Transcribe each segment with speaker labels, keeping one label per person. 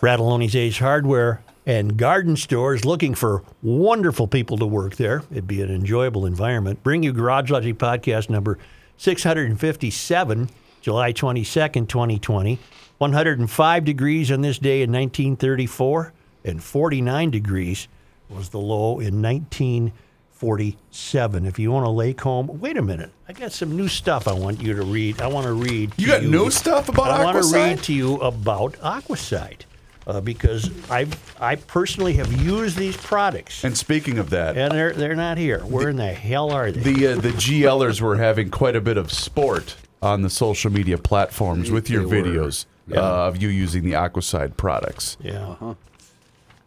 Speaker 1: Fratallone's Ace Hardware and Garden Stores looking for wonderful people to work there. It'd be an enjoyable environment. Bring you Garage Logic podcast number 657, July 22nd, 2020. 105 degrees on this day in 1934, and 49 degrees was the low in 1947. If you want a lake home, wait a minute. I got some new stuff I want you to read. I want to read.
Speaker 2: You
Speaker 1: to
Speaker 2: got new stuff about
Speaker 1: I want to read to you about Aquacide uh, because I I personally have used these products,
Speaker 2: And speaking of that,
Speaker 1: and they're they're not here. Where in the hell are they?
Speaker 2: the uh, the GLers were having quite a bit of sport on the social media platforms with your
Speaker 3: They were.
Speaker 2: videos uh, of you using the Aquacide products.
Speaker 1: yeah.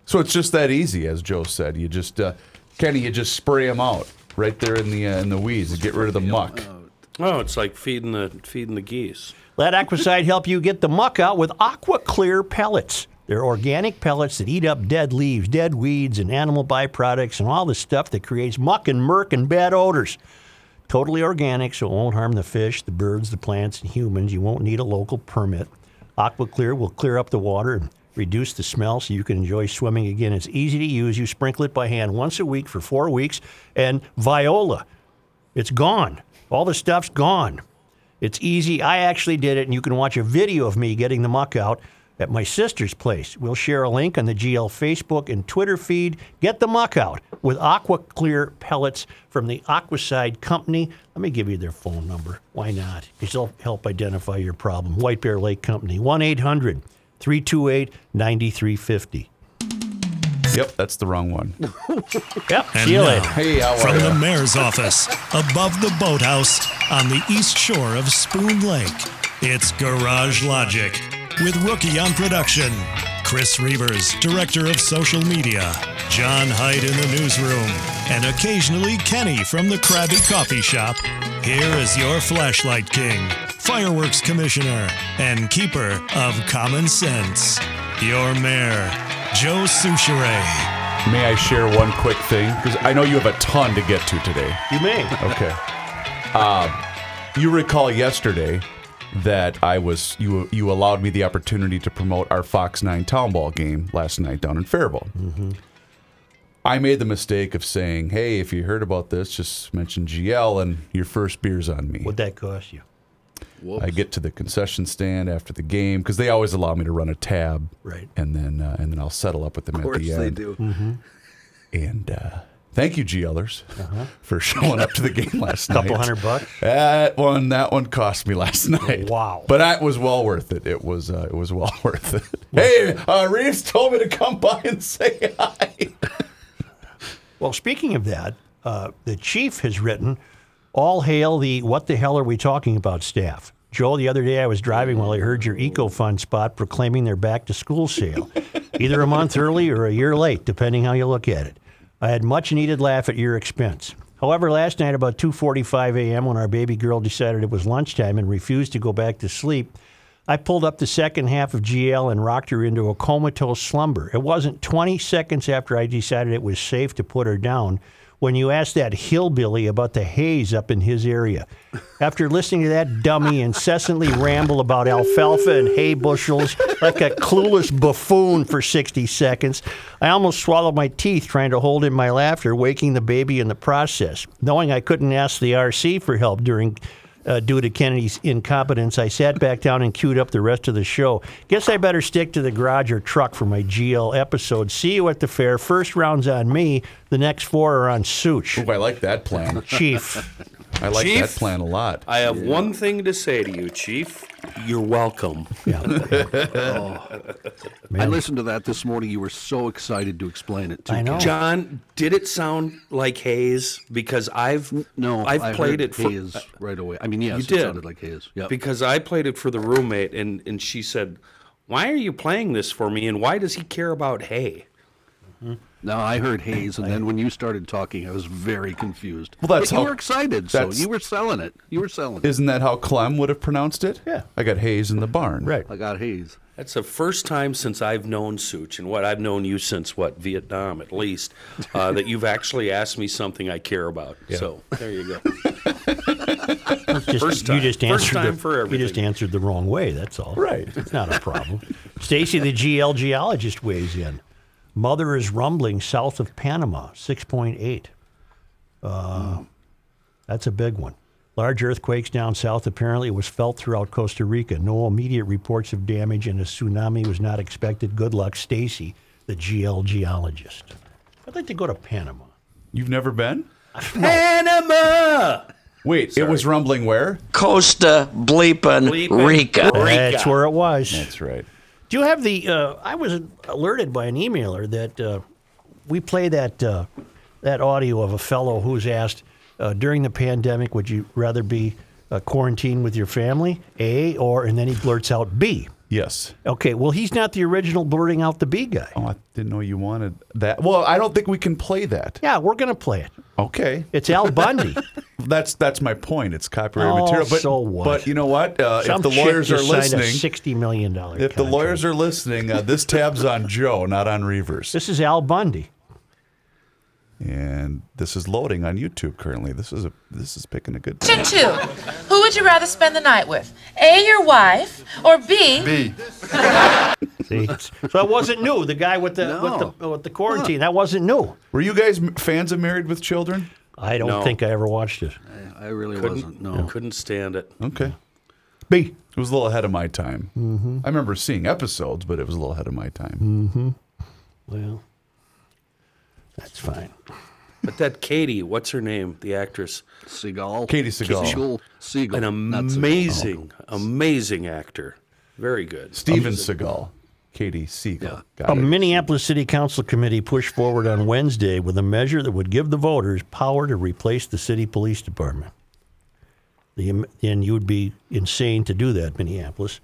Speaker 2: So it's just that easy, as Joe said. You just uh, Kenny, you just spray them out right there in the uh, in the weeds and get rid of the muck.
Speaker 3: Oh, it's like feeding the feeding the geese.
Speaker 1: Let Aquacide help you get the muck out with Aqua Clear pellets. They're organic pellets that eat up dead leaves, dead weeds, and animal byproducts, and all the stuff that creates muck and murk and bad odors. Totally organic, so it won't harm the fish, the birds, the plants, and humans. You won't need a local permit. Aqua Clear will clear up the water and reduce the smell so you can enjoy swimming again. It's easy to use. You sprinkle it by hand once a week for four weeks. And Viola, it's gone. All the stuff's gone. It's easy. I actually did it, and you can watch a video of me getting the muck out at my sister's place. We'll share a link on the GL Facebook and Twitter feed. Get the muck out with Aqua Clear pellets from the Aquacide Company. Let me give you their phone number. Why not? Because they'll help identify your problem. White Bear Lake Company, 1 800 328 9350.
Speaker 2: Yep, that's the wrong one.
Speaker 1: Yep.
Speaker 4: And
Speaker 1: See you
Speaker 4: now,
Speaker 1: later.
Speaker 2: Hey, how
Speaker 4: From
Speaker 2: are
Speaker 4: the mayor's office, above the boathouse, on the east shore of Spoon Lake, it's Garage Logic with Rookie on production, Chris Reeves, director of social media, John Hyde in the newsroom, and occasionally Kenny from the Krabby Coffee Shop. Here is your flashlight king, fireworks commissioner, and keeper of common sense, your mayor, Joe Soucheray.
Speaker 2: May I share one quick thing? Because I know you have a ton to get to today.
Speaker 1: You may.
Speaker 2: Okay. Uh, you recall yesterday that I was you you allowed me the opportunity to promote our Fox Nine Town Ball game last night down in Faribault. I made the mistake of saying, "Hey, if you heard about this, just mention GL and your first beer's on me."
Speaker 1: What'd that cost you?
Speaker 3: Whoops.
Speaker 2: I get to the concession stand after the game because they always allow me to run a tab,
Speaker 1: Right.
Speaker 2: And then uh, and then I'll settle up with them
Speaker 3: of
Speaker 2: at
Speaker 3: course
Speaker 2: the end.
Speaker 3: they do.
Speaker 2: And uh, thank you, GLers, for showing up to the game last night.
Speaker 1: Uh-huh. Couple hundred bucks?
Speaker 2: That one, that one cost me last night.
Speaker 1: Wow.
Speaker 2: But that was well worth it. It was, uh, it was well worth it. hey, uh, Reeves told me to come by and say hi.
Speaker 1: Well, speaking of that, uh, the chief has written, "All hail the what the hell are we talking about?" staff. Joel, the other day I was driving while I heard your EcoFund spot proclaiming their back to school sale, either a month early or a year late, depending how you look at it. I had much needed laugh at your expense. However, last night about 2:45 a.m. when our baby girl decided it was lunchtime and refused to go back to sleep, I pulled up the second half of GL and rocked her into a comatose slumber. It wasn't 20 seconds after I decided it was safe to put her down when you asked that hillbilly about the haze up in his area. After listening to that dummy incessantly ramble about alfalfa and hay bushels like a clueless buffoon for 60 seconds, I almost swallowed my teeth trying to hold in my laughter, waking the baby in the process. Knowing I couldn't ask the RC for help during uh, due to Kennedy's incompetence, I sat back down and queued up the rest of the show. Guess I better stick to the garage or truck for my GL episode. See you at the fair. First round's on me. The next four are on Such.
Speaker 2: Ooh, I like that plan.
Speaker 1: Chief.
Speaker 2: I like
Speaker 3: Chief?
Speaker 2: that plan a lot.
Speaker 3: I have one thing to say to you, Chief. You're welcome. yeah oh.
Speaker 5: I listened to that this morning. You were so excited to explain it to
Speaker 1: I know.
Speaker 3: John, did it sound like Hayes? Because I've
Speaker 5: No,
Speaker 3: I've
Speaker 5: I
Speaker 3: played
Speaker 5: heard
Speaker 3: it for
Speaker 5: Hayes right away. I mean, yes,
Speaker 3: You
Speaker 5: it
Speaker 3: did.
Speaker 5: sounded like Hayes. Yeah.
Speaker 3: because I played it for the roommate, and and she said, "Why are you playing this for me? And why does he care about hay?"
Speaker 5: No, I heard Hayes, and then when you started talking, I was very confused.
Speaker 2: Well, that's
Speaker 5: But you
Speaker 2: how-
Speaker 5: were excited, so
Speaker 2: that's-
Speaker 5: you were selling it. You were selling it.
Speaker 2: Isn't that how Clem would have pronounced it?
Speaker 1: Yeah.
Speaker 2: I got Hayes in the barn.
Speaker 1: Right.
Speaker 5: I got Hayes.
Speaker 3: That's the first time since I've known Such, and what I've known you since what Vietnam at least, uh, that you've actually asked me something I care about. So there you go.
Speaker 1: Just,
Speaker 3: First
Speaker 1: You
Speaker 3: time.
Speaker 1: just
Speaker 3: First
Speaker 1: answered
Speaker 3: time
Speaker 1: the,
Speaker 3: for
Speaker 1: You just
Speaker 3: everything.
Speaker 1: answered the wrong way. That's all.
Speaker 2: Right.
Speaker 1: It's not a problem. Stacy, the GL geologist, weighs in. Mother is rumbling south of Panama, 6.8. Uh, That's a big one. Large earthquakes down south apparently was felt throughout Costa Rica. No immediate reports of damage and a tsunami was not expected. Good luck, Stacy, the GL geologist. I'd like to go to Panama.
Speaker 2: You've never been?
Speaker 3: Panama.
Speaker 2: Wait, it was rumbling where?
Speaker 6: Costa Bleepin'
Speaker 3: Bleepin'
Speaker 6: Rica.
Speaker 1: That's where it was.
Speaker 2: That's right.
Speaker 1: Do you have the? Uh, I was alerted by an emailer that uh, we play that uh, that audio of a fellow who's asked uh, during the pandemic, would you rather be uh, quarantined with your family? A or and then he blurts out B.
Speaker 2: Yes.
Speaker 1: Okay, well he's not the original blurting out the B guy.
Speaker 2: Oh, I didn't know you wanted that. Well, I don't think we can play that.
Speaker 1: Yeah, we're gonna play it.
Speaker 2: Okay.
Speaker 1: It's Al Bundy.
Speaker 2: That's that's my point. It's copyrighted
Speaker 1: Oh,
Speaker 2: material. But
Speaker 1: so what?
Speaker 2: but you know what? Uh, if the lawyers are listening,
Speaker 1: sixty million dollar.
Speaker 2: if the lawyers are listening, uh, this tab's on Joe, not on Reeves.
Speaker 1: this is Al Bundy.
Speaker 2: And this is loading on YouTube currently. This is a this is picking a good time.
Speaker 7: Question two. Who would you rather spend the night with? A, your wife, or B,
Speaker 5: B.
Speaker 1: See, so that wasn't new. The guy with the with the with the quarantine that wasn't new.
Speaker 2: Were you guys fans of Married with Children?
Speaker 1: I don't
Speaker 3: No.
Speaker 1: think I ever watched it.
Speaker 5: I really wasn't. No.
Speaker 3: Couldn't stand it.
Speaker 2: Okay.
Speaker 1: B.
Speaker 2: It was a little ahead of my time.
Speaker 1: Mm-hmm.
Speaker 2: I remember seeing episodes, but it was a little ahead of my time.
Speaker 1: Well, that's fine.
Speaker 3: But that Katie, what's her name? The actress,
Speaker 5: Seagal.
Speaker 2: Katie Seagal.
Speaker 5: Seagal. Seagal.
Speaker 3: an
Speaker 5: not Seagal.
Speaker 3: amazing, amazing actor. Very good.
Speaker 2: Steven Seagal. Katie Siegel.
Speaker 5: Yeah.
Speaker 2: Got
Speaker 1: A
Speaker 2: it.
Speaker 1: Minneapolis City Council committee pushed forward on Wednesday with a measure that would give the voters power to replace the city police department. The, and you would be insane to do that, Minneapolis.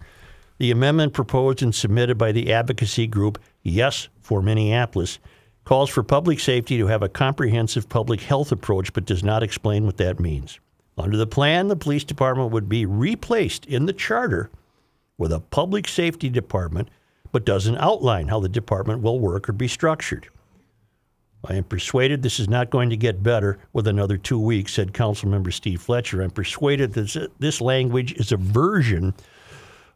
Speaker 1: The amendment proposed and submitted by the advocacy group Yes for Minneapolis calls for public safety to have a comprehensive public health approach, but does not explain what that means. Under the plan, the police department would be replaced in the charter with a public safety department, but doesn't outline how the department will work or be structured. I am persuaded this is not going to get better with another two weeks, said Councilmember Steve Fletcher. I'm persuaded that this language is a version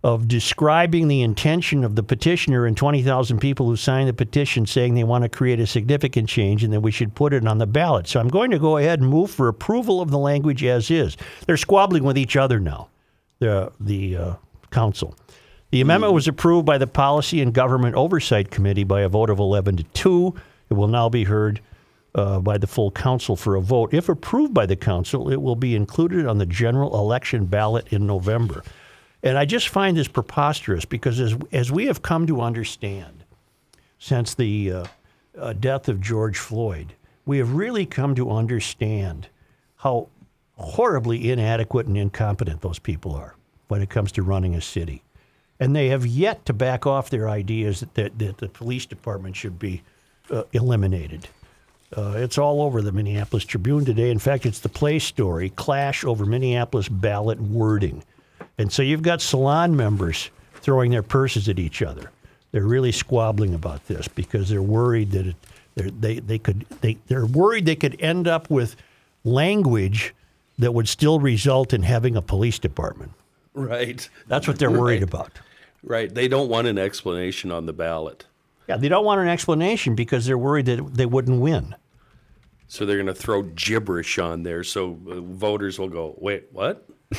Speaker 1: of describing the intention of the petitioner and 20,000 people who signed the petition saying they want to create a significant change and that we should put it on the ballot. So I'm going to go ahead and move for approval of the language as is. They're squabbling with each other now, the, the uh, council. The amendment was approved by the Policy and Government Oversight Committee by a vote of 11 to 2. It will now be heard uh, by the full council for a vote. If approved by the council, it will be included on the general election ballot in November. And I just find this preposterous because as, as we have come to understand since the uh, uh, death of George Floyd, we have really come to understand how horribly inadequate and incompetent those people are when it comes to running a city. And they have yet to back off their ideas that, that, that the police department should be uh, eliminated. Uh, it's all over the Minneapolis Tribune today. In fact, it's the play story clash over Minneapolis ballot wording. And so you've got salon members throwing their purses at each other. They're really squabbling about this because they're worried that it, they're, they, they could they, they're worried they could end up with language that would still result in having a police department.
Speaker 3: Right.
Speaker 1: That's what they're worried
Speaker 3: Right.
Speaker 1: about.
Speaker 3: Right. They don't want an explanation on the ballot.
Speaker 1: Yeah, they don't want an explanation because they're worried that they wouldn't win.
Speaker 3: So they're going to throw gibberish on there so uh, voters will go, wait, what?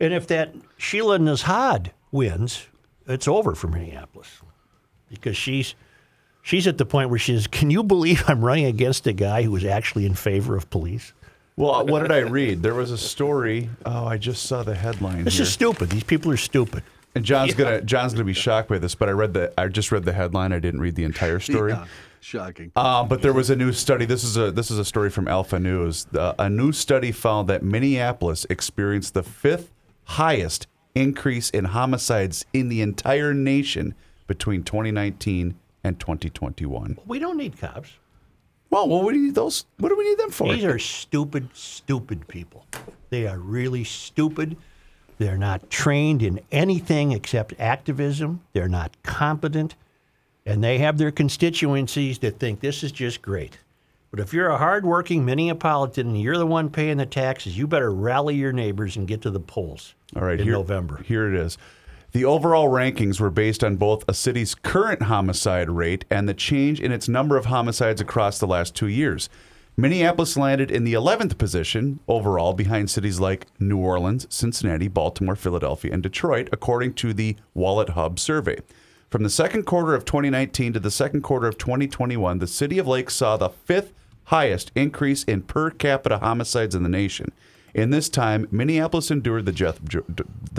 Speaker 1: And if that Sheila Nezhad wins, it's over for Minneapolis because she's she's at the point where she says, "Can you believe I'm running against a guy who is actually in favor of police?"
Speaker 2: Well, what did I read? There was a story. Oh, I just saw the headline
Speaker 1: This
Speaker 2: here.
Speaker 1: is stupid. These people are stupid.
Speaker 2: And John's gonna John's gonna be shocked by this, but I read the I just read the headline. I didn't read the entire story.
Speaker 5: Yeah, shocking.
Speaker 2: Uh, but there was a new study. This is a this is a story from Alpha News. Uh, a new study found that Minneapolis experienced the fifth highest increase in homicides in the entire nation between 2019 and 2021.
Speaker 1: We don't need cops.
Speaker 2: Well, what do we need those? What do we need them for?
Speaker 1: These are stupid, stupid people. They are really stupid. They're not trained in anything except activism. They're not competent. And they have their constituencies that think this is just great. But if you're a hardworking Minneapolitan and you're the one paying the taxes, you better rally your neighbors and get to the polls
Speaker 2: All right,
Speaker 1: in
Speaker 2: here,
Speaker 1: November.
Speaker 2: Here it is. The overall rankings were based on both a city's current homicide rate and the change in its number of homicides across the last two years. Minneapolis landed in the 11th position overall behind cities like New Orleans, Cincinnati, Baltimore, Philadelphia, and Detroit, according to the Wallet Hub survey. From the second quarter of 2019 to the second quarter of 2021, the city of Lake saw the fifth highest increase in per capita homicides in the nation. In this time, Minneapolis endured the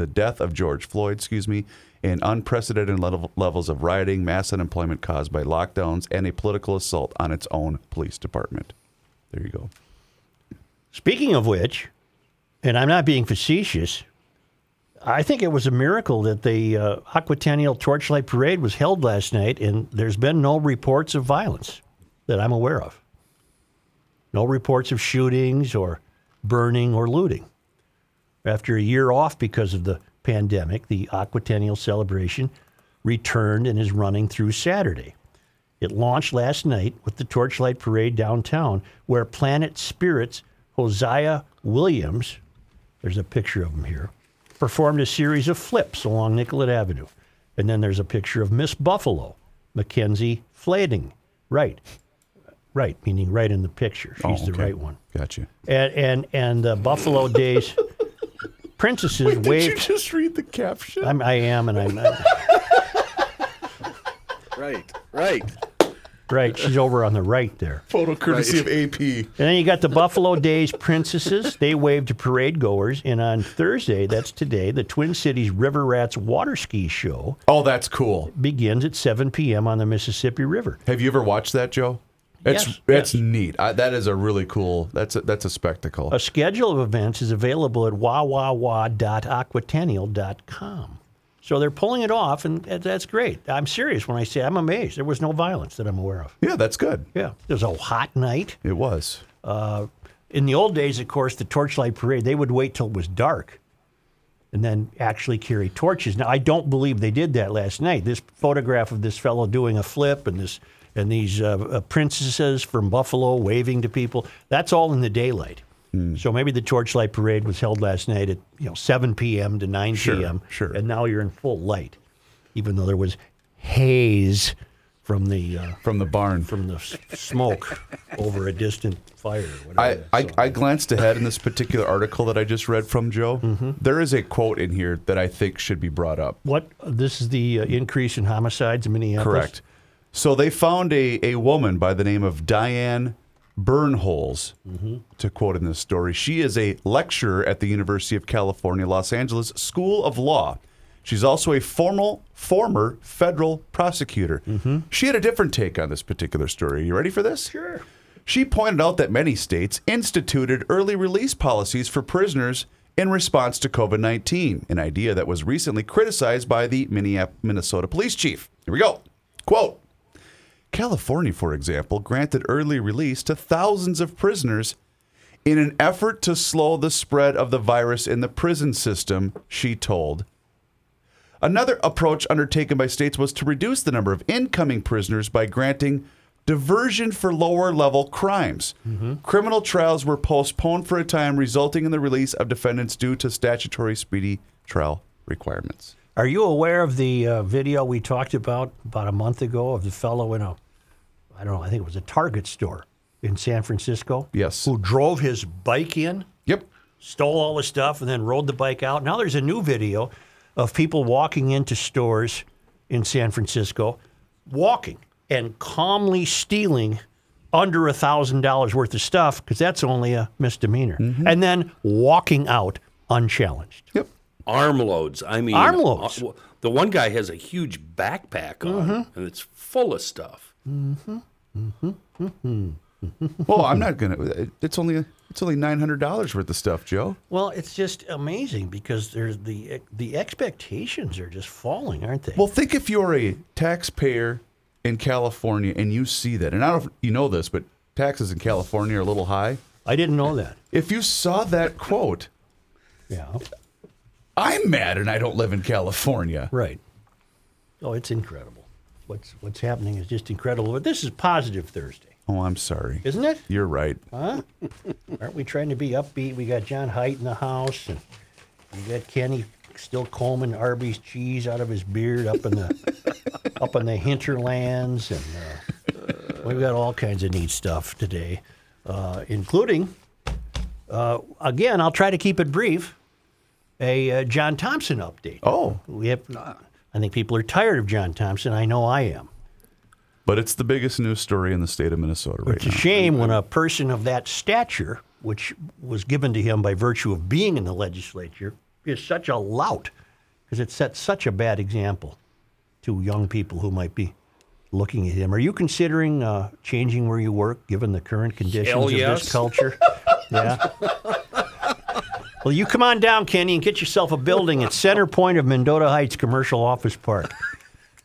Speaker 2: death, of George Floyd, excuse me, and unprecedented level, levels of rioting, mass unemployment caused by lockdowns, and a political assault on its own police department. There you go.
Speaker 1: Speaking of which, and I'm not being facetious, I think it was a miracle that the uh, Aquatennial Torchlight Parade was held last night, and there's been no reports of violence that I'm aware of. No reports of shootings or burning or looting. After a year off because of the pandemic, the Aquatennial celebration returned and is running through Saturday. It launched last night with the Torchlight Parade downtown, where Planet Spirits Hosea Williams, there's a picture of him here, performed a series of flips along Nicollet Avenue. And then there's a picture of Miss Buffalo, Mackenzie Flading. Right. Right, meaning right in the picture. She's
Speaker 2: Oh,
Speaker 1: the right one.
Speaker 2: Gotcha.
Speaker 1: And and and the Buffalo Days princesses
Speaker 2: Did you just read the caption?
Speaker 1: I'm, I am, and I'm uh,
Speaker 5: Right, right.
Speaker 1: right. She's over on the right there.
Speaker 2: Photo courtesy of AP.
Speaker 1: And then you got the Buffalo Days princesses. They waved to parade goers. And on Thursday, that's today, the Twin Cities River Rats water ski show
Speaker 2: Oh, that's cool.
Speaker 1: begins at 7 p.m. on the Mississippi River.
Speaker 2: Have you ever watched that, Joe? It's
Speaker 1: Yes,
Speaker 2: it's
Speaker 1: yes.
Speaker 2: neat. I, that is a really cool. That's a, that's a spectacle.
Speaker 1: A schedule of events is available at wawawa.aquatennial.com. So they're pulling it off, and that's great. I'm serious when I say I'm amazed. There was no violence that I'm aware of.
Speaker 2: yeah, that's good.
Speaker 1: Yeah. It was a hot night.
Speaker 2: It was.
Speaker 1: In the old days, of course, the torchlight parade, they would wait till it was dark and then actually carry torches. Now, I don't believe they did that last night. This photograph of this fellow doing a flip and this and these uh, uh, princesses from Buffalo waving to people, that's all in the daylight. So maybe the torchlight parade was held last night at you know 7 p.m. to 9
Speaker 2: Sure,
Speaker 1: p.m.
Speaker 2: sure.
Speaker 1: And now you're in full light, even though there was haze from the uh,
Speaker 2: From the barn.
Speaker 1: from the s- smoke over a distant fire.
Speaker 2: I,
Speaker 1: whatever.
Speaker 2: I, I glanced ahead in this particular article that I just read from Joe. There is a quote in here that I think should be brought up.
Speaker 1: What this is the uh, increase in homicides in Minneapolis.
Speaker 2: Correct. So they found a, a woman by the name of Diane Burnholes, to quote in this story. She is a lecturer at the University of California, Los Angeles School of Law. She's also a formal, former federal prosecutor. She had a different take on this particular story. Are you ready for this?
Speaker 1: Sure.
Speaker 2: She pointed out that many states instituted early release policies for prisoners in response to COVID 19, an idea that was recently criticized by the Minnesota police chief. Here we go. Quote California, for example, granted early release to thousands of prisoners in an effort to slow the spread of the virus in the prison system, she told. Another approach undertaken by states was to reduce the number of incoming prisoners by granting diversion for lower level crimes. Criminal trials were postponed for a time, resulting in the release of defendants due to statutory speedy trial requirements.
Speaker 1: Are you aware of the uh, video we talked about about a month ago of the fellow in a, I don't know, I think it was a Target store in San Francisco?
Speaker 2: Yes.
Speaker 1: Who drove his bike in,
Speaker 2: Yep.
Speaker 1: stole all the stuff, and then rode the bike out. Now there's a new video of people walking into stores in San Francisco, walking and calmly stealing under a thousand dollars worth of stuff because that's only a misdemeanor, and then walking out unchallenged.
Speaker 2: Yep.
Speaker 3: Armloads. I mean,
Speaker 1: Armloads.
Speaker 3: uh, the one guy has a huge backpack on, and it's full of stuff. Mm-hmm. Mm-hmm. Mm-hmm.
Speaker 2: Well, I'm not gonna. It's only it's only nine hundred dollars worth of stuff, Joe.
Speaker 1: Well, it's just amazing because there's the the expectations are just falling, aren't they?
Speaker 2: Well, think if you're a taxpayer in California and you see that, and I don't know if you know this, but taxes in California are a little high.
Speaker 1: I didn't know that.
Speaker 2: If you saw that quote,
Speaker 1: Yeah.
Speaker 2: I'm mad and I don't live in California.
Speaker 1: Right. Oh, it's incredible. What's what's happening is just incredible. But this is positive Thursday,
Speaker 2: Oh, I'm sorry.
Speaker 1: isn't it?
Speaker 2: You're right. Huh?
Speaker 1: Aren't we trying to be upbeat? We got John Height in the house, and we got Kenny still combing Arby's cheese out of his beard up in the up in the hinterlands, and uh, we've got all kinds of neat stuff today, uh, including. Uh, again, I'll try to keep it brief. A uh, John Thompson update.
Speaker 2: Oh,
Speaker 1: We have. I think people are tired of John Thompson. I know I am.
Speaker 2: but it's the biggest news story in the state of Minnesota right
Speaker 1: It's a
Speaker 2: now.
Speaker 1: shame when a person of that stature, which was given to him by virtue of being in the legislature, is such a lout because it sets such a bad example to young people who might be looking at him. Are you considering uh, changing where you work given the current conditions
Speaker 3: Hell
Speaker 1: of
Speaker 3: yes.
Speaker 1: this culture? yeah. Well, you come on down, Kenny, and get yourself a building at center point of Mendota Heights Commercial Office Park.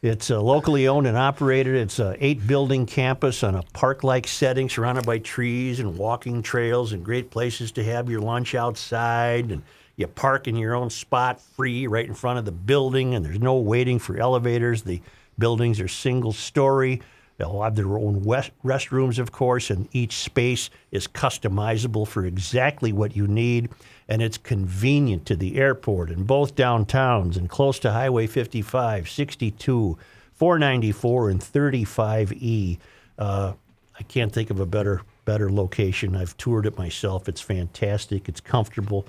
Speaker 1: It's uh, locally owned and operated. It's a eight building campus on a park like setting surrounded by trees and walking trails and great places to have your lunch outside. And you park in your own spot free right in front of the building, and there's no waiting for elevators. The buildings are single story. They'll have their own west, restrooms, of course, and each space is customizable for exactly what you need. And it's convenient to the airport and both downtowns and close to Highway 55, 62, 494, and 35E. Uh, I can't think of a better better location. I've toured it myself. It's fantastic. It's comfortable.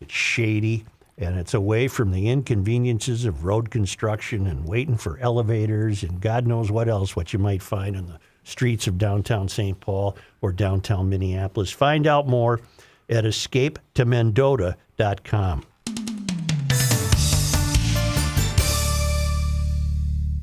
Speaker 1: It's shady, and it's away from the inconveniences of road construction and waiting for elevators and God knows what else what you might find on the streets of downtown St. Paul or downtown Minneapolis. Find out more at escapetomendota.com.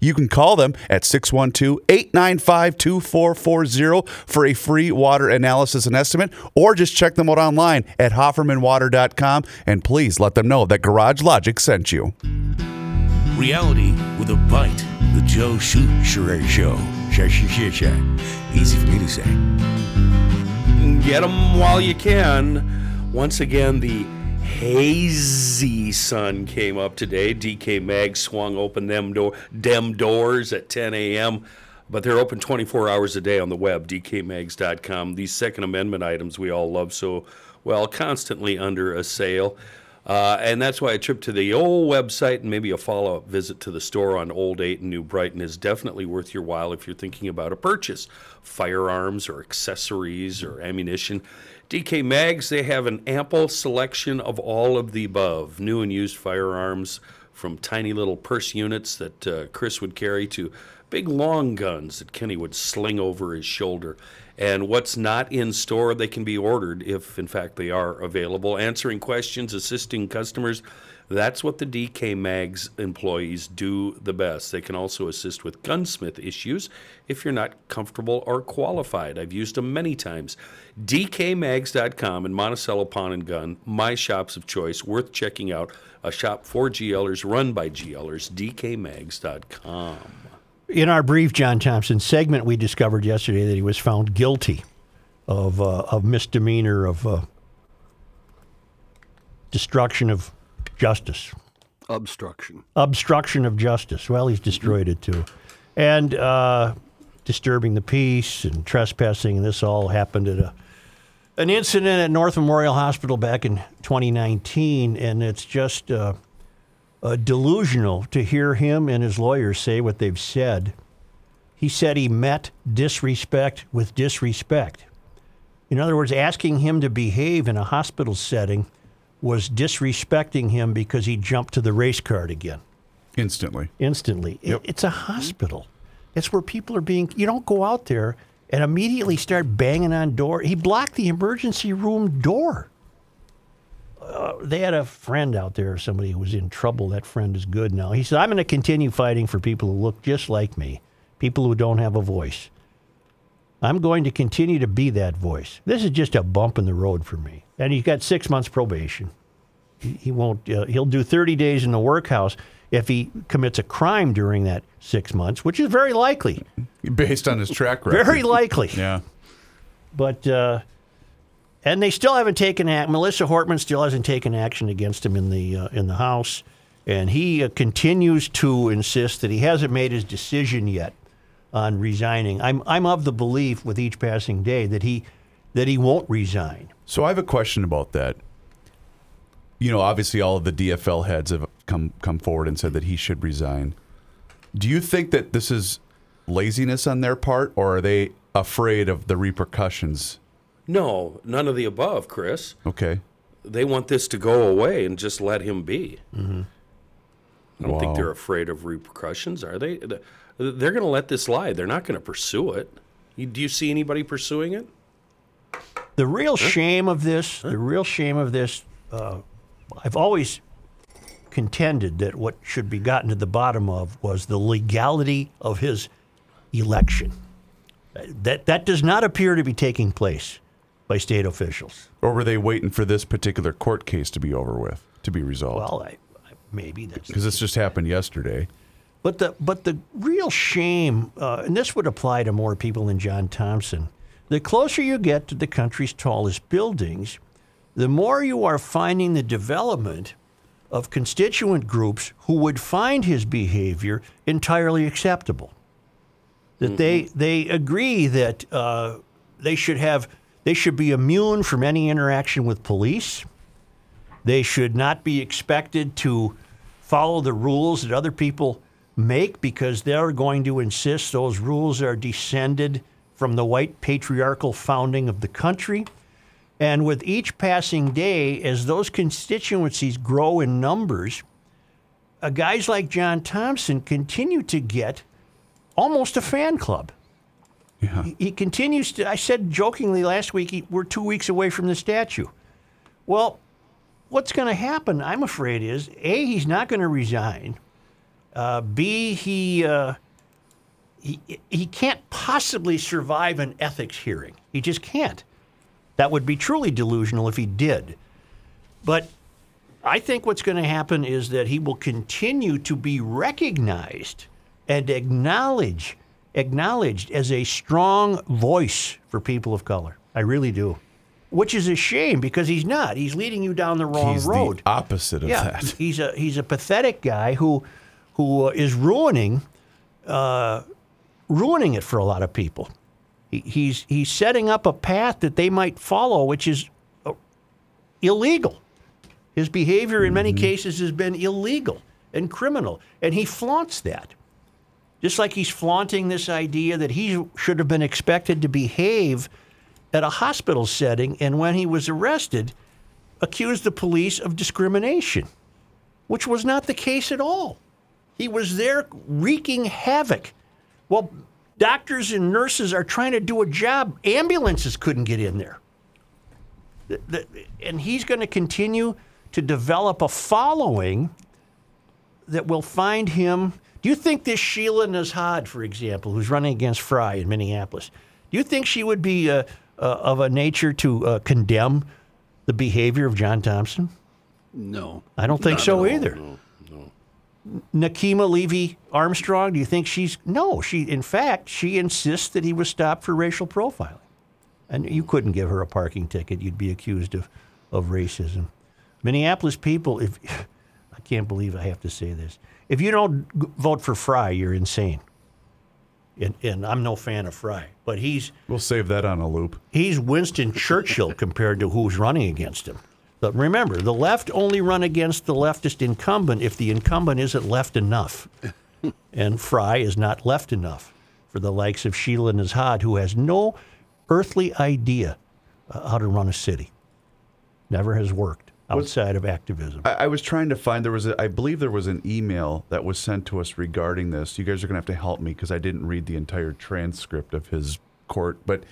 Speaker 2: You can call them at 612-895-2440 for a free water analysis and estimate or just check them out online at hoffermanwater.com and please let them know that Garage Logic sent you.
Speaker 8: Reality with a bite. The Joe Soucheray Show. Sha, sha, sha, sha. Easy for me to say.
Speaker 3: Get them while you can. Once again, the hazy sun came up today. DK Mag swung open them door, dem doors at 10 a.m. But they're open 24 hours a day on the web, dkmags.com. These Second Amendment items we all love so well, constantly under a sale. Uh, and that's why a trip to the old website and maybe a follow up visit to the store on Old 8 and New Brighton is definitely worth your while if you're thinking about a purchase. Firearms or accessories or ammunition. DK Mags, they have an ample selection of all of the above new and used firearms from tiny little purse units that uh, Chris would carry to big long guns that Kenny would sling over his shoulder. And what's not in store, they can be ordered if, in fact, they are available. Answering questions, assisting customers. That's what the DK Mags employees do the best. They can also assist with gunsmith issues if you're not comfortable or qualified. I've used them many times. DKMags.com and Monticello Pawn and Gun, my shops of choice, worth checking out. A shop for GLers, run by GLers, DKMags.com.
Speaker 1: In our brief John Thompson segment, we discovered yesterday that he was found guilty of uh, of misdemeanor of uh, destruction of justice,
Speaker 5: Obstruction.
Speaker 1: obstruction of justice. Well, he's destroyed it too. and uh, disturbing the peace and trespassing. And this all happened at a an incident at North Memorial Hospital back in 2019, and it's just uh, uh, delusional to hear him and his lawyers say what they've said. He said he met disrespect with disrespect. In other words, asking him to behave in a hospital setting was disrespecting him because he jumped to the race card again
Speaker 2: Instantly.
Speaker 1: instantly. It- it's a hospital. It's where people are being. You don't go out there and immediately start banging on door. He blocked the emergency room door. Uh, they had a friend out there, somebody who was in trouble. That friend is good now. He said, "I'm going to continue fighting for people who look just like me, people who don't have a voice. I'm going to continue to be that voice. This is just a bump in the road for me." And he's got six months probation he won't uh, he'll do 30 days in the workhouse if he commits a crime during that six months which is very likely
Speaker 2: Based on his track record.
Speaker 1: very likely
Speaker 2: Yeah.
Speaker 1: but uh, and they still haven't taken act melissa hortman still hasn't taken action against him in the uh, in the house and he uh, continues to insist that he hasn't made his decision yet on resigning i'm i'm of the belief with each passing day that he that he won't resign
Speaker 2: So I have a question about that. You know, obviously all of the DFL heads have come come forward and said that he should resign. Do you think that this is laziness on their part or are they afraid of the repercussions?
Speaker 3: No, none of the above, Chris.
Speaker 2: Okay.
Speaker 3: They want this to go away and just let him be. Mm-hmm. I don't think they're afraid of repercussions, are they? They're going to let this lie. They're not going to pursue it. You- Do you see anybody pursuing it?
Speaker 1: The real shame of this, the real shame of this, uh, I've always contended that what should be gotten to the bottom of was the legality of his election. That that does not appear to be taking place by state officials.
Speaker 2: Or were they waiting for this particular court case to be over with, to be resolved?
Speaker 1: Well, I, I, maybe that's
Speaker 2: because this just happened yesterday.
Speaker 1: But the but the real shame, uh, and this would apply to more people than John Thompson. The closer you get to the country's tallest buildings, the more you are finding the development of constituent groups who would find his behavior entirely acceptable. That they they agree that uh, they should have they should be immune from any interaction with police. They should not be expected to follow the rules that other people make because they're going to insist those rules are descended from the white patriarchal founding of the country. And with each passing day, as those constituencies grow in numbers, uh, guys like John Thompson continue to get almost a fan club.
Speaker 2: Yeah.
Speaker 1: He, he continues to, I said jokingly last week, he, we're two weeks away from the statue. Well, what's going to happen, I'm afraid, is A, he's not going to resign. Uh, B, he, uh, he, he can't possibly survive an ethics hearing. He just can't. That would be truly delusional if he did. But I think what's going to happen is that he will continue to be recognized and acknowledged, acknowledged as a strong voice for people of color. I really do. Which is a shame because he's not. He's leading you down the wrong
Speaker 2: He's
Speaker 1: road.
Speaker 2: the opposite of
Speaker 1: yeah,
Speaker 2: that.
Speaker 1: he's a he's a pathetic guy who who uh, ruining uh, ruining it for a lot of people. He, he's he's setting up a path that they might follow, which is uh, illegal. His behavior in many cases has been illegal and criminal, and he flaunts that. Just like he's flaunting this idea that he should have been expected to behave at a hospital setting, and when he was arrested, accused the police of discrimination, which was not the case at all. He was there wreaking havoc. Well, doctors and nurses are trying to do a job. Ambulances couldn't get in there. The- the- and he's going to continue to develop a following that will find him. Do you think this Sheila Nezhad, for example, who's running against Frey in Minneapolis, do you think she would be uh, uh, of a nature to uh, condemn the behavior of John Thompson?
Speaker 5: No.
Speaker 1: I don't think so either.
Speaker 5: no.
Speaker 1: Nekima Levy Armstrong, do you think she's no? She, in fact, she insists that he was stopped for racial profiling, and you couldn't give her a parking ticket; you'd be accused of, of racism. Minneapolis people, if I can't believe I have to say this, if you don't vote for Frey, you're insane. and, and I'm no fan of Frey, but he's
Speaker 2: We'll save that on a loop.
Speaker 1: he's Winston Churchill compared to who's running against him. But remember, the left only run against the leftist incumbent if the incumbent isn't left enough. and Frey is not left enough for the likes of Sheila Nezhad, who has no earthly idea uh, how to run a city. Never has worked outside of activism.
Speaker 2: I, I was trying to find there was a, I believe there was an email that was sent to us regarding this. You guys are gonna have to help me because I didn't read the entire transcript of his court, but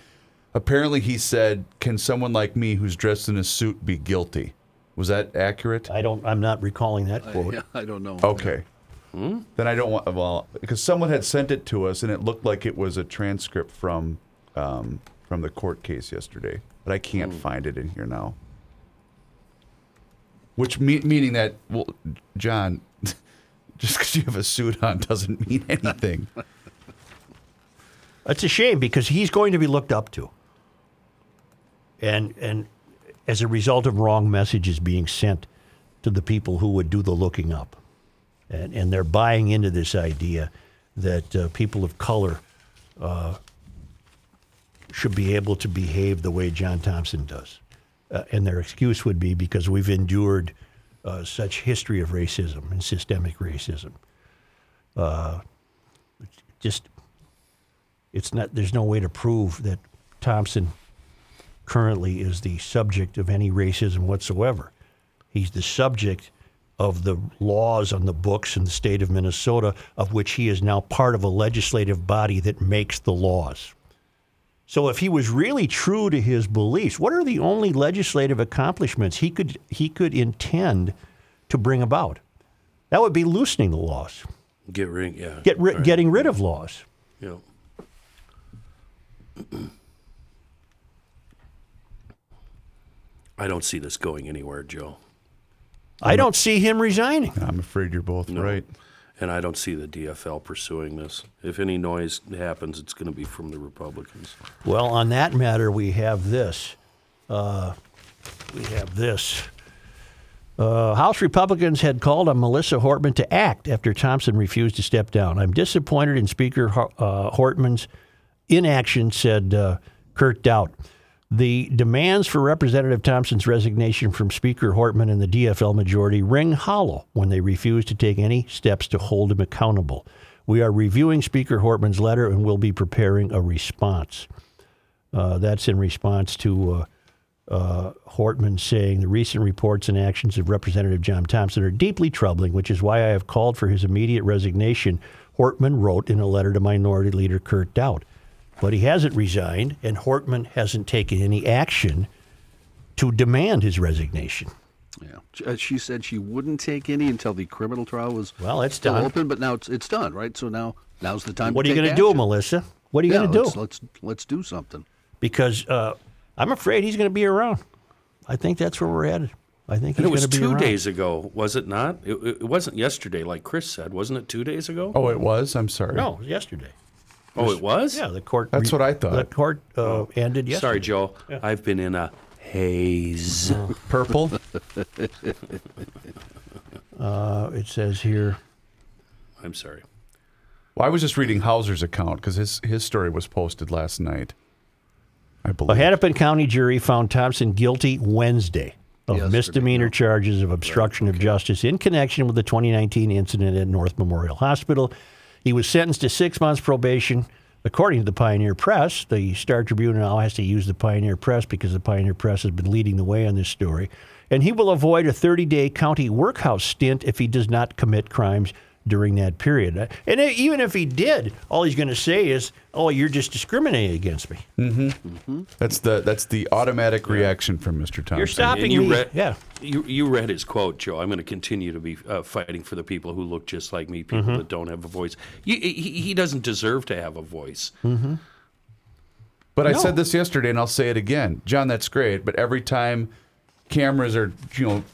Speaker 2: apparently he said, "Can someone like me who's dressed in a suit be guilty?" Was that accurate?
Speaker 1: I don't. I'm not recalling that quote.
Speaker 5: Yeah, I don't know.
Speaker 2: Okay. Then I don't want well because someone had sent it to us and it looked like it was a transcript from um, from the court case yesterday, but I can't find it in here now. Which me- meaning that well, John, just because you have a suit on doesn't mean anything.
Speaker 1: It's a shame because he's going to be looked up to. And and as a result of wrong messages being sent to the people who would do the looking up. And and they're buying into this idea that uh, people of color uh, should be able to behave the way John Thompson does. Uh, and their excuse would be because we've endured uh, such history of racism and systemic racism. Uh, just it's not there's no way to prove that Thompson currently is the subject of any racism whatsoever. He's the subject of the laws on the books in the state of Minnesota, of which he is now part of a legislative body that makes the laws. So if he was really true to his beliefs, what are the only legislative accomplishments he could he could intend to bring about? That would be loosening the laws,
Speaker 3: Get rid, yeah.
Speaker 1: get ri-
Speaker 3: right.
Speaker 1: getting rid of laws.
Speaker 3: Yeah. I don't see this going anywhere, Joe.
Speaker 1: I don't see him resigning.
Speaker 2: I'm afraid you're both right.
Speaker 3: And I don't see the DFL pursuing this. If any noise happens, it's going to be from the Republicans.
Speaker 1: Well, on that matter, we have this. Uh, we have this. Uh, House Republicans had called on Melissa Hortman to act after Thompson refused to step down. I'm disappointed in Speaker uh, Hortman's inaction, said uh, Kurt Daudt. The demands for Representative Thompson's resignation from Speaker Hortman and the DFL majority ring hollow when they refuse to take any steps to hold him accountable. We are reviewing Speaker Hortman's letter and will be preparing a response. Uh, that's in response to uh, uh, Hortman saying the recent reports and actions of Representative John Thompson are deeply troubling, which is why I have called for his immediate resignation. Hortman wrote in a letter to Minority Leader Kurt Daudt. But he hasn't resigned, and Hortman hasn't taken any action to demand his resignation.
Speaker 5: Yeah, She- uh, said she wouldn't take any until the criminal trial was
Speaker 1: Well, it's
Speaker 5: still
Speaker 1: done.
Speaker 5: open, but now it's it's done, right? So now now's the time.
Speaker 1: What are
Speaker 5: to
Speaker 1: you going to do. Melissa? What are you
Speaker 5: Yeah,
Speaker 1: going to do?
Speaker 5: let's, let's let's do something.
Speaker 1: Because uh, I'm afraid he's going to be around. I think that's where we're headed. I think he's
Speaker 3: it was
Speaker 1: be
Speaker 3: two
Speaker 1: around.
Speaker 3: days ago, was it not? It, it it wasn't yesterday, like Chris said. Wasn't it two days ago?
Speaker 2: Oh, it was. I'm sorry.
Speaker 1: No, it was yesterday.
Speaker 3: Oh, it was?
Speaker 1: Yeah, the court.
Speaker 2: That's what I thought.
Speaker 1: The court uh, ended yesterday.
Speaker 3: Sorry, Joe. I've been in a haze.
Speaker 2: Purple.
Speaker 1: Uh, it says here.
Speaker 3: I'm sorry.
Speaker 2: Well, I was just reading Hauser's account because his his story was posted last night. I
Speaker 1: A
Speaker 2: believe.
Speaker 1: A Hennepin County jury found Thompson guilty Wednesday of
Speaker 5: Yesterday,
Speaker 1: misdemeanor charges of obstruction of justice in connection with the 2019 incident at North Memorial Hospital. He was sentenced to six months probation. According to the Pioneer Press, the Star Tribune now has to use the Pioneer Press because the Pioneer Press has been leading the way on this story. And he will avoid a 30 day county workhouse stint if he does not commit crimes during that period. And even if he did, all he's going to say is, oh, you're just discriminating against me.
Speaker 2: That's the that's the automatic reaction from Mr. Thompson.
Speaker 1: You're stopping
Speaker 3: And you
Speaker 1: me.
Speaker 3: read,
Speaker 1: yeah.
Speaker 3: You, you read his quote, Joe. I'm going to continue to be uh, fighting for the people who look just like me, people
Speaker 1: Mm-hmm.
Speaker 3: that don't have a voice. You, he, he doesn't deserve to have a voice.
Speaker 2: But I said this yesterday, and I'll say it again, John. That's great, but every time cameras are, you know,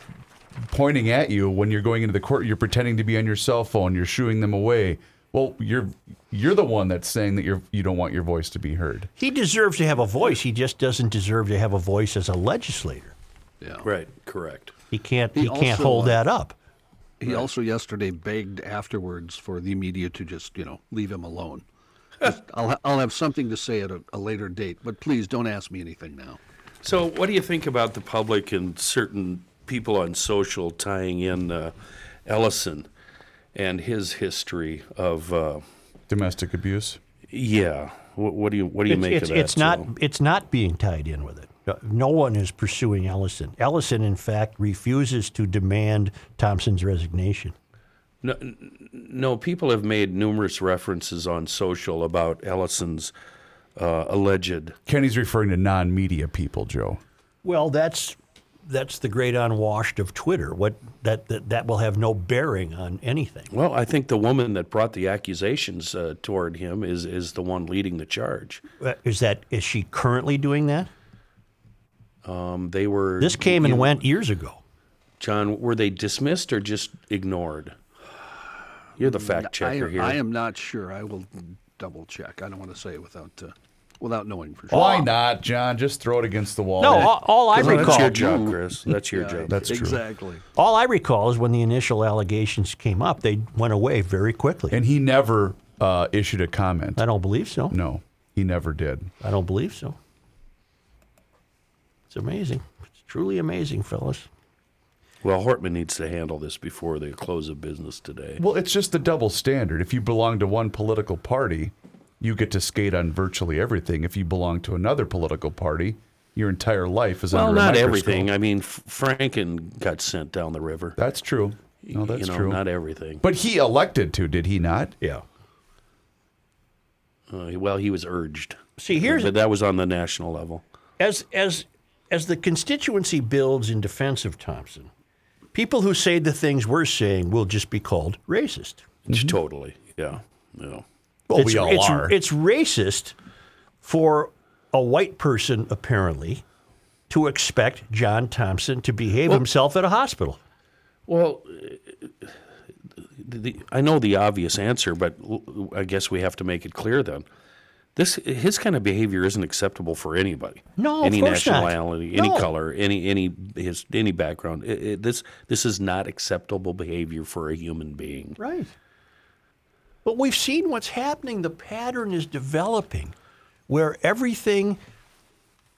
Speaker 2: pointing at you when you're going into the court, you're pretending to be on your cell phone. You're shooing them away. Well, you're you're the one that's saying that you're you don't want your voice to be heard.
Speaker 1: He deserves to have a voice. He just doesn't deserve to have a voice as a legislator.
Speaker 5: Yeah.
Speaker 3: Right, correct.
Speaker 1: He can't.
Speaker 5: He
Speaker 1: He, can't
Speaker 5: also,
Speaker 1: hold
Speaker 5: uh,
Speaker 1: that up.
Speaker 5: He also yesterday begged afterwards for the media to just you know leave him alone. Just- I'll, I'll have something to say at a, a later date, but please don't ask me anything now.
Speaker 3: So, what do you think about the public and certain people on social tying in uh, Ellison and his history of, uh,
Speaker 2: Domestic abuse.
Speaker 3: yeah? What, what do you what do you
Speaker 1: It's,
Speaker 3: make
Speaker 1: it's,
Speaker 3: of that?
Speaker 1: it's not
Speaker 3: Joe?
Speaker 1: it's not being tied in with it. Uh, No one is pursuing Ellison. Ellison, in fact, refuses to demand Thompson's resignation.
Speaker 3: No, no, people have made numerous references on social about Ellison's uh, alleged.
Speaker 2: Kenny's referring to non-media people, Joe.
Speaker 1: Well, that's that's the great unwashed of Twitter. What that that, that will have no bearing on anything.
Speaker 3: Well, I think the woman that brought the accusations uh, toward him is is the one leading the charge.
Speaker 1: Uh, Is that is she currently doing that?
Speaker 3: Um, they were.
Speaker 1: This came and
Speaker 3: you-
Speaker 1: went years ago.
Speaker 3: John, were they dismissed or just ignored? You're the fact
Speaker 5: I,
Speaker 3: checker here.
Speaker 5: I am not sure. I will double check. I don't want to say it without uh, without knowing for sure.
Speaker 2: Why not, John? Just throw it against the wall.
Speaker 1: No, all, all I
Speaker 3: Well, that's
Speaker 1: recall
Speaker 3: your job, Chris. That's your
Speaker 5: Yeah,
Speaker 3: job.
Speaker 2: That's true.
Speaker 5: exactly.
Speaker 1: all I recall is when the initial allegations came up, they went away very quickly.
Speaker 2: And he never uh, issued a comment.
Speaker 1: I don't believe so.
Speaker 2: No, he never did.
Speaker 1: I don't believe so. It's amazing. It's truly amazing, fellas.
Speaker 3: Well, Hortman needs to handle this before the close of business today.
Speaker 2: Well, it's just the double standard. If you belong to one political party, you get to skate on virtually everything. If you belong to another political party, your entire life is
Speaker 3: Well,
Speaker 2: under a
Speaker 3: not
Speaker 2: microscope.
Speaker 3: everything. I mean, F- Franken got sent down the river.
Speaker 2: That's true. No, that's
Speaker 3: you know,
Speaker 2: true.
Speaker 3: Not everything.
Speaker 2: But he elected to, did he not?
Speaker 1: Yeah.
Speaker 3: Uh, well, he was urged.
Speaker 1: See, here's
Speaker 3: but that was on the national level.
Speaker 1: as as as the constituency builds in defense of Thompson, people who say the things we're saying will just be called racist.
Speaker 3: Totally. Yeah. Yeah.
Speaker 2: Well,
Speaker 1: it's,
Speaker 2: we all
Speaker 1: it's,
Speaker 2: are.
Speaker 1: It's racist for a white person, apparently, to expect John Thompson to behave himself at a hospital.
Speaker 3: Well, uh, the, the, I know the obvious answer, but I guess we have to make it clear then. This his kind of behavior isn't acceptable for anybody.
Speaker 1: No, of
Speaker 3: any nationality, any color, any any his any background. It, it, this this is not acceptable behavior for a human being.
Speaker 1: Right. But we've seen what's happening. The pattern is developing where everything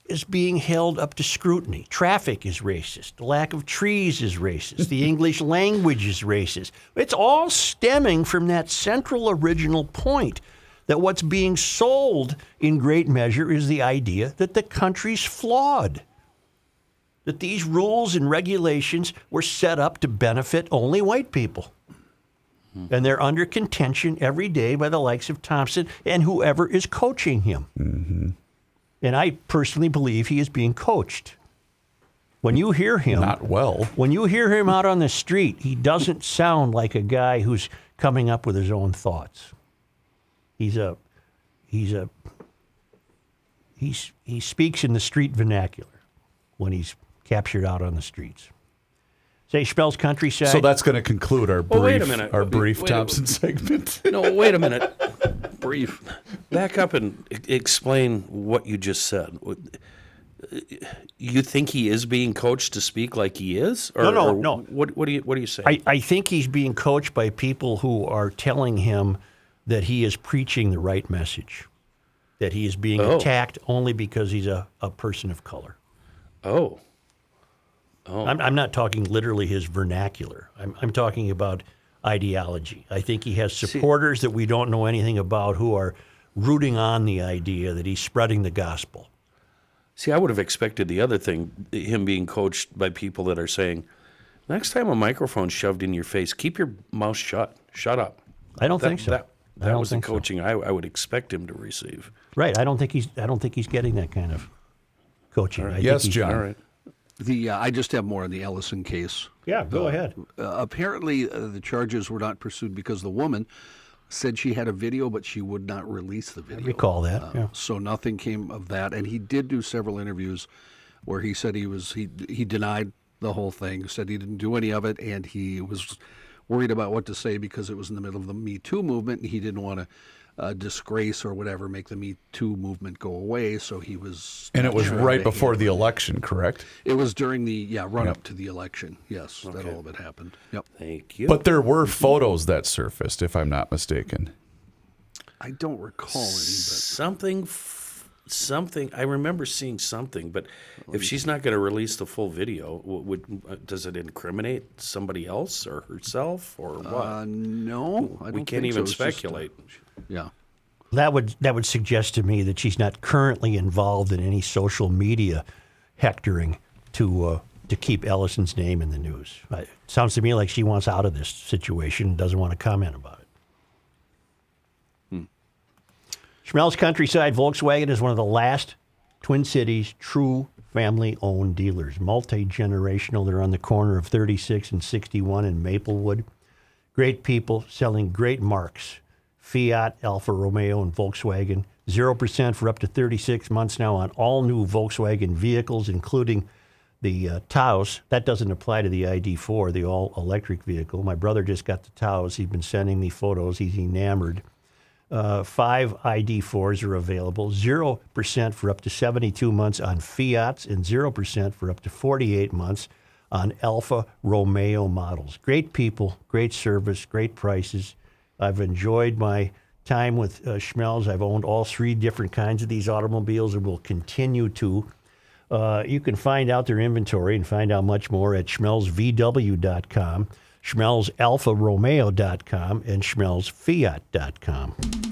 Speaker 1: is being held up to scrutiny. Traffic is racist. The lack of trees is racist. The English language is racist. It's all stemming from that central original point that what's being sold in great measure is the idea that the country's flawed. That these rules and regulations were set up to benefit only white people and they're under contention every day by the likes of Thompson and whoever is coaching him. Mm-hmm. And I personally believe he is being coached. When you hear him,
Speaker 2: Not well.
Speaker 1: when you hear him out on the street, he doesn't sound like a guy who's coming up with his own thoughts. He's a, he's a, he's he speaks in the street vernacular when he's captured out on the streets. Schmelz countryside.
Speaker 2: So that's going to conclude our brief,
Speaker 3: Well, wait a minute.
Speaker 2: our brief
Speaker 3: wait a-
Speaker 2: Thompson segment.
Speaker 3: No, wait a minute. Brief. Back up and explain what you just said. You think he is being coached to speak like he is? Or,
Speaker 1: No, no,
Speaker 3: or
Speaker 1: no.
Speaker 3: What, what do you What do you say?
Speaker 1: I, I think he's being coached by people who are telling him that he is preaching the right message, that he is being
Speaker 3: Oh.
Speaker 1: attacked only because he's a, a person of color.
Speaker 3: oh, Oh.
Speaker 1: I'm, I'm not talking literally his vernacular. I'm, I'm talking about ideology. I think he has supporters that we don't know anything about who are rooting on the idea that he's spreading the gospel.
Speaker 3: see, I would have expected the other thing, him being coached by people that are saying, "Next time a microphone's shoved in your face, keep your mouth shut. Shut up."
Speaker 1: I don't
Speaker 3: That,
Speaker 1: think so.
Speaker 3: That,
Speaker 1: I
Speaker 3: that
Speaker 1: don't
Speaker 3: was the
Speaker 1: think so.
Speaker 3: coaching I, I would expect him to receive.
Speaker 1: Right. I don't think he's. I don't think he's getting that kind of coaching. I think
Speaker 2: Yes,
Speaker 1: he's-
Speaker 2: John.
Speaker 3: All right.
Speaker 5: The uh, I just have more on the Ellison case.
Speaker 1: Yeah. Go ahead.
Speaker 5: Uh, apparently, uh, the charges were not pursued because the woman said she had a video, but she would not release the video.
Speaker 1: recall that,
Speaker 5: Uh,
Speaker 1: yeah.
Speaker 5: So nothing came of that, and he did do several interviews where he said he was he he denied the whole thing, said he didn't do any of it, and he was worried about what to say because it was in the middle of the Me Too movement, and he didn't want to. Uh, disgrace or whatever, make the Me Too movement go away. So he was,
Speaker 2: And it was right before the election, correct?
Speaker 5: It was during the yeah run
Speaker 2: Yep.
Speaker 5: up to the election. Yes, that all of it happened. Yep.
Speaker 3: Thank you.
Speaker 2: But there were photos that surfaced, if I'm not mistaken.
Speaker 5: I don't recall any, but
Speaker 3: something, f- something. I remember seeing something, but if she's not going to release the full video, w- would uh, does it incriminate somebody else or herself or what?
Speaker 5: uh, no, I don't
Speaker 3: we can't
Speaker 5: think
Speaker 3: even
Speaker 5: so. It's just, uh,
Speaker 3: speculate.
Speaker 5: yeah.
Speaker 1: That would that would suggest to me that she's not currently involved in any social media hectoring to uh, to keep Ellison's name in the news. Uh, It sounds to me like she wants out of this situation and doesn't want to comment about it. Schmelz Countryside Volkswagen is one of the last Twin Cities true family owned dealers, multi generational. They're on the corner of 36 and 61 in Maplewood. Great people selling great marks Fiat, Alfa Romeo, and Volkswagen. 0% for up to 36 months now on all new Volkswagen vehicles, including the uh, Taos. That doesn't apply to the ID4, the all electric vehicle. My brother just got the Taos. He's been sending me photos. He's enamored. Five ID4s are available. 0% for up to 72 months on Fiats and 0% for up to 48 months on Alfa Romeo models. Great people, great service, great prices. I've enjoyed my time with uh, Schmelz. I've owned all three different kinds of these automobiles and will continue to. Uh, you can find out their inventory and find out much more at schmelzvw.com, schmelzalfaromeo.com, and schmelzfiat.com.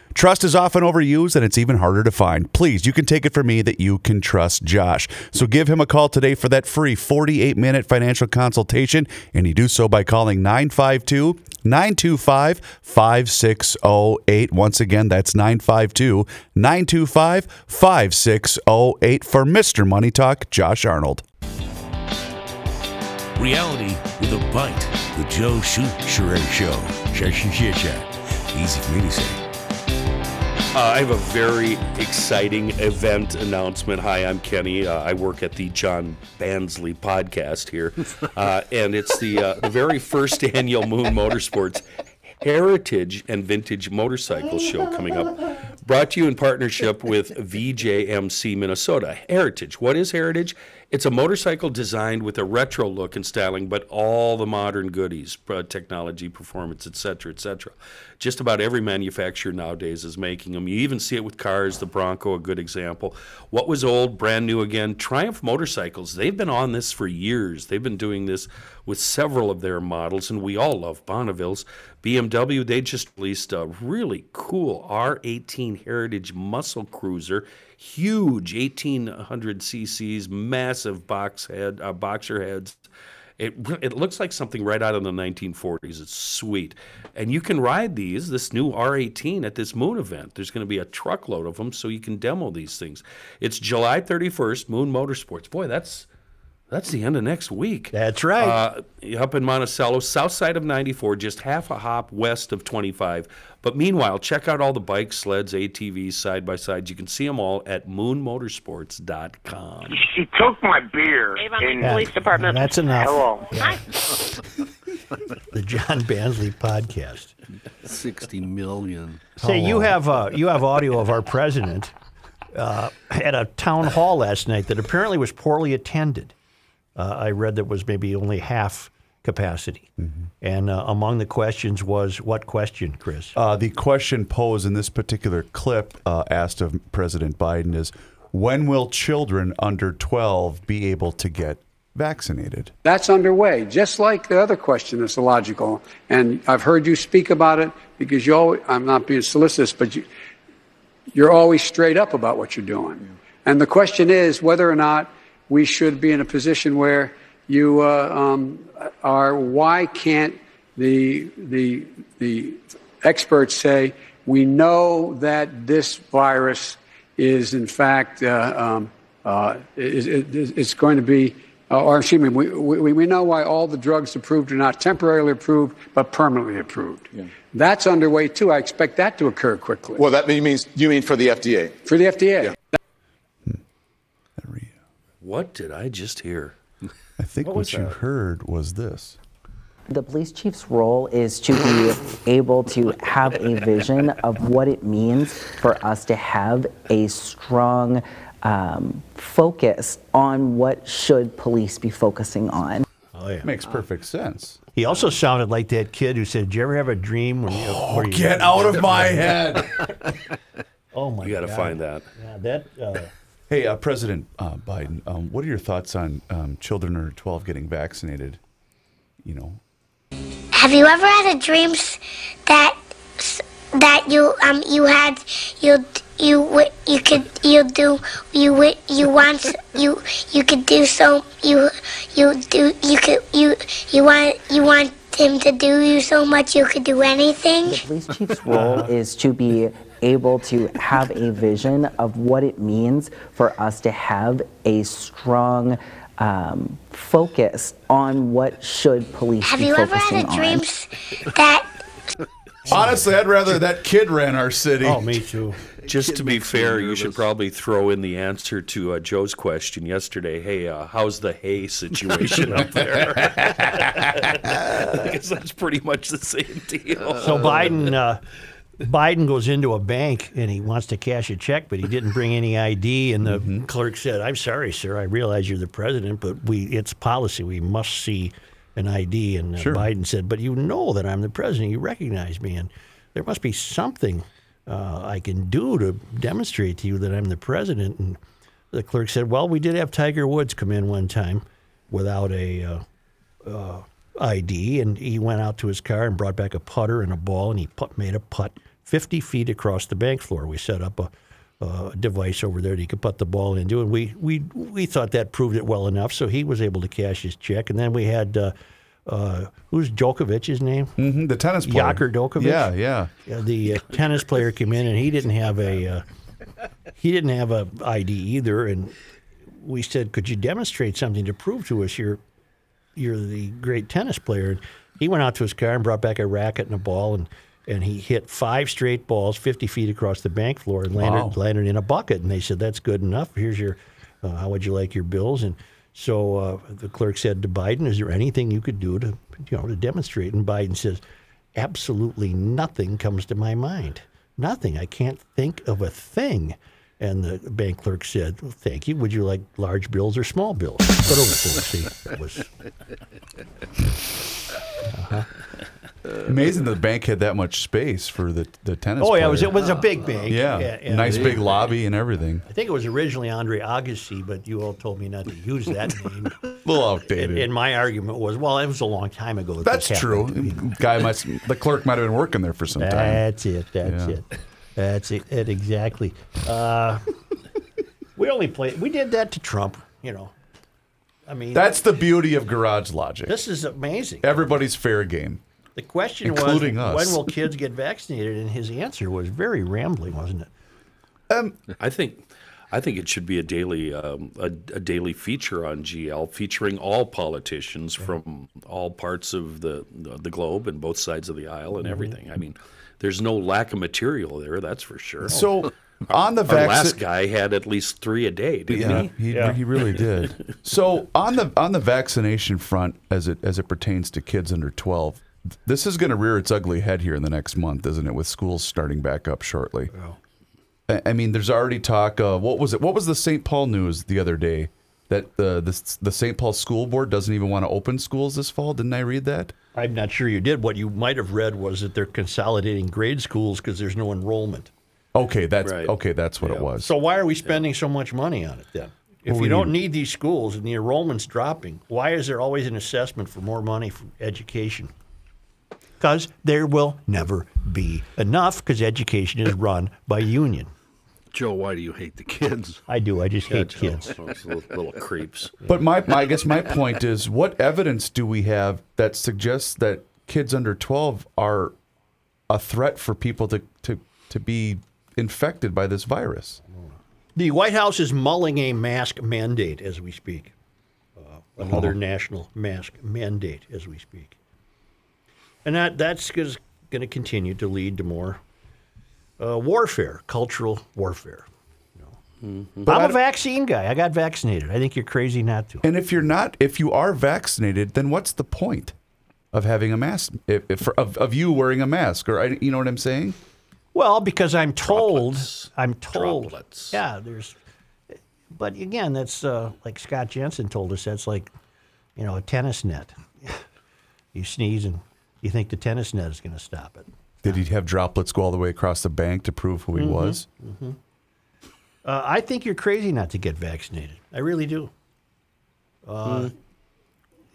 Speaker 2: Trust is often overused and it's even harder to find. Please, you can take it from me that you can trust Josh. So give him a call today for that free 48 minute financial consultation, and you do so by calling 952 925 5608. Once again, that's 952 925 5608 for Mr. Money Talk, Josh Arnold.
Speaker 8: Reality with a bite. The Joe Show. Sha, sha, sha. Easy for me to say.
Speaker 3: Uh, I have a very exciting event announcement. Hi, I'm Kenny. Uh, I work at the John Bansley podcast here, uh, and it's the uh, the very first annual Moon Motorsports Heritage and Vintage Motorcycle Show coming up. Brought to you in partnership with VJMC Minnesota. Heritage. What is Heritage? It's a motorcycle designed with a retro look and styling, but all the modern goodies, uh, technology, performance, etc., etc. Just about every manufacturer nowadays is making them. You even see it with cars. The Bronco, a good example. What was old, brand new again. Triumph Motorcycles. They've been on this for years. They've been doing this with several of their models, and we all love Bonneville's. BMW. They just released a really cool R18 Heritage Muscle Cruiser huge 1800 cc's massive box head uh, boxer heads. It, it looks like something right out of the 1940s it's sweet. And you can ride these this new r18 at this moon event. There's going to be a truckload of them so you can demo these things. It's july 31st moon motorsports. Boy that's that's the end of next week.
Speaker 1: That's right.
Speaker 3: Uh, up in Monticello, south side of 94, just half a hop west of 25. But meanwhile, check out all the bikes, sleds, ATVs, side by sides. You can see them all at moonmotorsports.com.
Speaker 9: She took my beer.
Speaker 7: Avon
Speaker 9: in-
Speaker 7: Lake Police Department.
Speaker 1: That's enough.
Speaker 9: Hello.
Speaker 1: The John Bansley podcast.
Speaker 5: 60 million.
Speaker 1: Say you have uh, you have audio of our president uh, at a town hall last night that apparently was poorly attended. Uh, I read that was maybe only half capacity, and uh, among the questions was what question, Chris?
Speaker 2: Uh, the question posed in this particular clip uh, asked of President Biden is when will children under 12 be able to get vaccinated?
Speaker 10: That's underway, just like the other question that's illogical. And I've heard you speak about it because you always, I'm not being solicitous, but you, you're always straight up about what you're doing. And the question is whether or not we should be in a position where you uh, um, are, why can't the, the, the experts say we know that this virus is, in fact, uh, um, uh, is, is, is going to be, uh, or excuse me, we, we, we know why all the drugs approved are not temporarily approved, but permanently approved. That's underway too. I expect that to occur quickly.
Speaker 9: Well, that means you mean for the FDA?
Speaker 10: For the FDA.
Speaker 3: What did I just hear?
Speaker 2: I think what,
Speaker 3: was
Speaker 2: you
Speaker 3: that?
Speaker 2: heard was this.
Speaker 11: The police chief's role is to be able to have a vision of what it means for us to have a strong um, focus on what should police be focusing on.
Speaker 1: Oh yeah,
Speaker 2: Makes perfect sense.
Speaker 1: He also sounded like that kid who said, "Did you ever have a dream when you?" where you
Speaker 2: Get out of my head.
Speaker 1: Oh my! God.
Speaker 3: You got to find that.
Speaker 1: Yeah, that. Uh,
Speaker 2: Hey, uh, President uh, Biden, um, what are your thoughts on um, children under 12 getting vaccinated? You know,
Speaker 12: Have you ever had a dream that that you um you had you you you could you do you w- you want you you could do so you you do you could you you want you want him to do you so much you could do anything.
Speaker 11: The police chief's role is to be able to have a vision of what it means for us to have a strong um, focus on what should police
Speaker 12: Have
Speaker 11: be
Speaker 12: you ever had a dream that
Speaker 2: honestly, I'd rather that kid ran our city.
Speaker 1: oh, me too.
Speaker 3: Just to be fair, you should probably throw in the answer to uh, Joe's question yesterday. Hey, uh, how's the hay situation up there? because that's pretty much the same deal.
Speaker 1: So Biden, uh, Biden goes into a bank and he wants to cash a check, but he didn't bring any ID. And the
Speaker 2: Mm-hmm.
Speaker 1: clerk said, "I'm sorry, sir. I realize you're the president, but we it's policy. We must see an ID." And uh,
Speaker 2: Sure.
Speaker 1: Biden said, "But you know that I'm the president. You recognize me, and there must be something uh, I can do to demonstrate to you that I'm the president." And the clerk said, "Well, we did have Tiger Woods come in one time without a." Uh, uh, ID, and he went out to his car and brought back a putter and a ball, and he put, made a putt 50 feet across the bank floor. We set up a, a device over there that he could put the ball into, and we, we we thought that proved it well enough, so he was able to cash his check. And then we had uh, uh, who's Djokovic's name?
Speaker 2: Mhm, the tennis player.
Speaker 1: Djokovic.
Speaker 2: Yeah, yeah.
Speaker 1: Yeah, the uh, tennis player came in and he didn't have a uh, he didn't have a ID either, and we said, "Could you demonstrate something to prove to us you're you're the great tennis player?" And he went out to his car and brought back a racket and a ball, and and he hit five straight balls, fifty feet across the bank floor, and landed
Speaker 2: Wow.
Speaker 1: landed in a bucket. And they said, "That's good enough. Here's your uh, how would you like your bills?" And so uh, the clerk said to Biden, "Is there anything you could do to you know to demonstrate?" And Biden says, "Absolutely nothing comes to my mind. Nothing. I can't think of a thing." And the bank clerk said, well, "Thank you. Would you like large bills or small bills?" But over see, it was
Speaker 2: Amazing that the bank had that much space for the, the tennis
Speaker 1: oh yeah, it was it was a big bank.
Speaker 2: Yeah,
Speaker 1: and
Speaker 2: nice
Speaker 1: they-
Speaker 2: big lobby and everything.
Speaker 1: I think it was originally Andre Agassi, but you all told me not to use that name.
Speaker 2: A little outdated.
Speaker 1: And, and my argument was, well, it was a long time ago. That
Speaker 2: That's true. Guy must the clerk might have been working there for some time.
Speaker 1: That's it. That's
Speaker 2: Yeah.
Speaker 1: it. That's it, it exactly. Uh, we only played. We did that to Trump. You know, I mean,
Speaker 2: That's the beauty of garage logic.
Speaker 1: this is amazing.
Speaker 2: Everybody's fair game.
Speaker 1: The question
Speaker 2: including
Speaker 1: was,
Speaker 2: us.
Speaker 1: when will kids get vaccinated? And his answer was very rambling, wasn't it?
Speaker 3: I think, I think it should be a daily, um, a, a daily feature on GL, featuring all politicians from all parts of the, the the globe and both sides of the aisle and everything. I mean, there's no lack of material there, that's for sure.
Speaker 2: So on the vaccine,
Speaker 3: last guy had at least three a day, didn't
Speaker 2: yeah,
Speaker 3: he?
Speaker 2: he, he really did. So on the on the vaccination front, as it as it pertains to kids under twelve, this is going to rear its ugly head here in the next month, isn't it? With schools starting back up shortly. I, I mean, there's already talk. Uh, what was it? What was the St. Paul news the other day? That the the, the St. Paul School Board doesn't even want to open schools this fall. Didn't I read that?
Speaker 1: I'm not sure you did. What you might have read was that they're consolidating grade schools because there's no enrollment.
Speaker 2: Okay, that's
Speaker 3: Right.
Speaker 2: okay. That's what it was.
Speaker 1: So why are we spending so much money on it then? If
Speaker 2: Well,
Speaker 1: you
Speaker 2: we
Speaker 1: don't
Speaker 2: need-
Speaker 1: need these schools and the enrollment's dropping, why is there always an assessment for more money for education? Because there will never be enough because education is run by union.
Speaker 5: Joe, why do you hate the kids?
Speaker 1: I do. I just hate kids.
Speaker 3: Those little, little creeps.
Speaker 2: But my, my I guess my point is, what evidence do we have that suggests that kids under twelve are a threat for people to, to, to be infected by this virus.
Speaker 1: The White House is mulling a mask mandate as we speak. Uh, another national mask mandate as we speak. And that, that's going to continue to lead to more uh, warfare, cultural warfare. I'm a vaccine guy. I got vaccinated. I think you're crazy not to.
Speaker 2: And if you're not, if you are vaccinated, then what's the point of having a mask? If, if, of, of you wearing a mask, or you know what I'm saying?
Speaker 1: Well, because I'm told,
Speaker 3: Droplets.
Speaker 1: I'm told,
Speaker 3: Droplets.
Speaker 1: yeah, there's, but again, that's uh, like Scott Jensen told us. That's like, you know, a tennis net. you sneeze and you think the tennis net is going to stop it.
Speaker 2: Did he have droplets go all the way across the bank to prove who he
Speaker 1: Mm-hmm.
Speaker 2: was?
Speaker 1: Uh, I think you're crazy not to get vaccinated. I really do. Uh,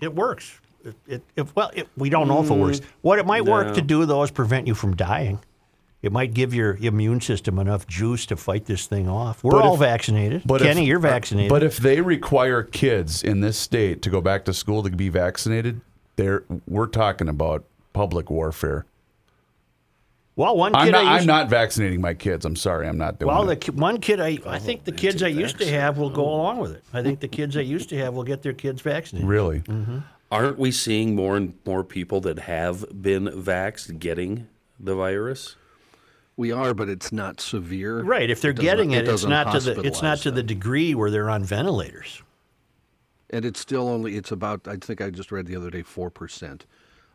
Speaker 1: It works. It, it, if, well, it, we don't know if it works. What it might work to do, though, is prevent you from dying. It might give your immune system enough juice to fight this thing off. We're
Speaker 2: But
Speaker 1: all
Speaker 2: if-
Speaker 1: vaccinated.
Speaker 2: But
Speaker 1: Kenny,
Speaker 2: if,
Speaker 1: you're vaccinated.
Speaker 2: But if they require kids in this state to go back to school to be vaccinated, there we're talking about public warfare.
Speaker 1: well, one
Speaker 2: I'm
Speaker 1: kid
Speaker 2: not,
Speaker 1: I used,
Speaker 2: I'm not vaccinating my kids. I'm sorry, I'm not doing
Speaker 1: Well, the
Speaker 2: it.
Speaker 1: ki- one kid I, I think the kids I used to have will go along with it. I think the kids I used to have will get their kids vaccinated.
Speaker 2: Really?
Speaker 1: Mm.
Speaker 3: Aren't we seeing more and more people that have been vaxxed getting the virus?
Speaker 5: We are, but it's not severe.
Speaker 1: Right. If they're
Speaker 5: It
Speaker 1: getting it, it's
Speaker 5: doesn't
Speaker 1: to the it's not
Speaker 5: hospitalize
Speaker 1: to the degree where they're on ventilators.
Speaker 5: And it's still only, it's about, I think I just read the other day, 4%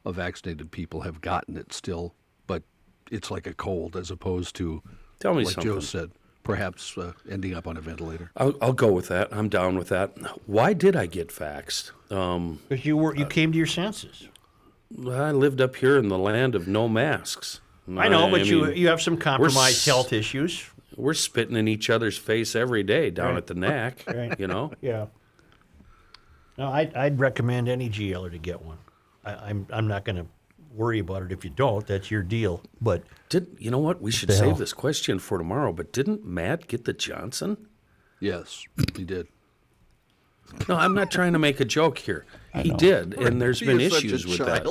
Speaker 5: of vaccinated people have gotten it still, but it's like a cold as opposed to,
Speaker 3: Tell me
Speaker 5: like
Speaker 3: something.
Speaker 5: Joe said, perhaps uh, ending up on a ventilator.
Speaker 3: I'll, I'll go with that. I'm down with that. Why did I get vaxxed? Um,
Speaker 1: you were you came to your senses.
Speaker 3: I lived up here in the land of no masks.
Speaker 1: I know, but you
Speaker 3: mean,
Speaker 1: you have some compromised
Speaker 3: s-
Speaker 1: health issues.
Speaker 3: we're spitting in each other's face every day down at the neck.
Speaker 1: Right.
Speaker 3: You know.
Speaker 1: Yeah. No, I'd, I'd recommend any GLer to get one. I, I'm I'm not going to worry about it if you don't. That's your deal. But
Speaker 3: Did you know what? We should save
Speaker 1: hell?
Speaker 3: this question for tomorrow. But didn't Matt get the Johnson?
Speaker 5: Yes, he did.
Speaker 3: No, I'm not trying to make a joke here. He did, and there's been issues with that.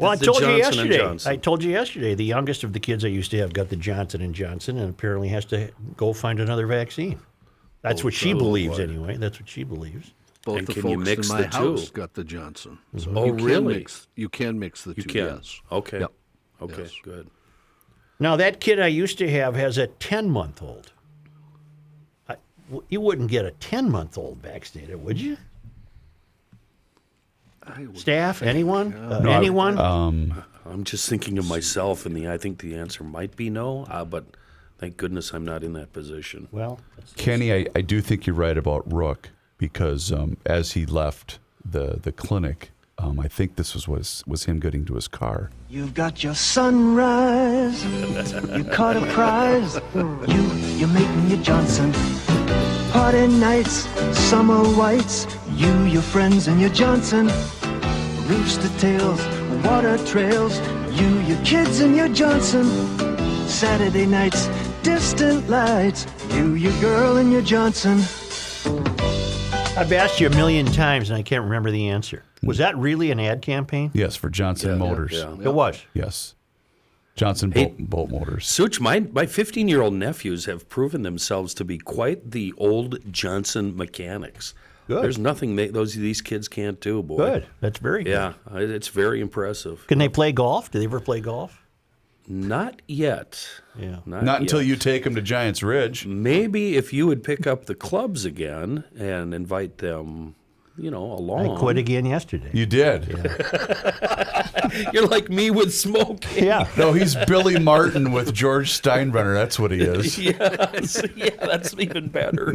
Speaker 1: well, I told you
Speaker 3: Johnson and
Speaker 1: yesterday. I told you yesterday. The youngest of the kids I used to have got the Johnson and Johnson, and apparently has to go find another vaccine. That's what she believes, anyway. That's what she believes.
Speaker 5: Both
Speaker 3: And
Speaker 5: the
Speaker 3: can
Speaker 5: folks
Speaker 3: you mix
Speaker 5: in my
Speaker 3: the two?
Speaker 5: house got the Johnson. So
Speaker 3: Oh,
Speaker 5: you can
Speaker 3: really?
Speaker 5: Mix, you can mix the
Speaker 3: You
Speaker 5: two,
Speaker 3: can.
Speaker 5: yes.
Speaker 3: Okay.
Speaker 5: Yep.
Speaker 3: Okay.
Speaker 5: Yes.
Speaker 3: Good.
Speaker 1: Now that kid I used to have has a ten month old. You wouldn't get a ten month old vaccinated, would you?
Speaker 5: I would-
Speaker 1: Staff, anyone, uh,
Speaker 2: No, I-
Speaker 1: anyone?
Speaker 3: I'm just thinking of myself, and the I think the answer might be no. Uh, but thank goodness I'm not in that position.
Speaker 1: well,
Speaker 2: Kenny, I, I do think you're right about Rook because um, as he left the the clinic, um, I think this was, was was him getting to his car.
Speaker 13: You've got your sunrise. You caught a prize. You, you're making your Johnson. Party nights, summer whites. You, your friends, and your Johnson. Rooster tails, water trails. You, your kids, and your Johnson. Saturday nights, distant lights. You, your girl, and your Johnson.
Speaker 1: I've asked you a million times and I can't remember the answer. Was that really an ad campaign?
Speaker 2: Yes, for Johnson Motors.
Speaker 3: yeah.
Speaker 1: It was.
Speaker 2: Yes, Johnson
Speaker 3: Hey-
Speaker 2: Bolt, Bolt Motors.
Speaker 3: Such, my my 15 year old nephews have proven themselves to be quite the old Johnson mechanics.
Speaker 1: Good.
Speaker 3: There's nothing they, those these kids can't do, boy.
Speaker 1: Good. That's very good.
Speaker 3: Yeah, I- it's very impressive.
Speaker 1: Can they play golf? Do they ever play golf?
Speaker 3: Not yet.
Speaker 1: Yeah.
Speaker 2: Not until
Speaker 3: yet.
Speaker 2: you take them to Giants Ridge.
Speaker 3: Maybe if you would pick up the clubs again and invite them, you know, along.
Speaker 1: I quit again yesterday.
Speaker 2: You did.
Speaker 3: You're like me with smoking.
Speaker 1: Yeah.
Speaker 2: No, he's Billy Martin with George Steinbrenner. That's what he is.
Speaker 3: yes. Yeah, that's even better.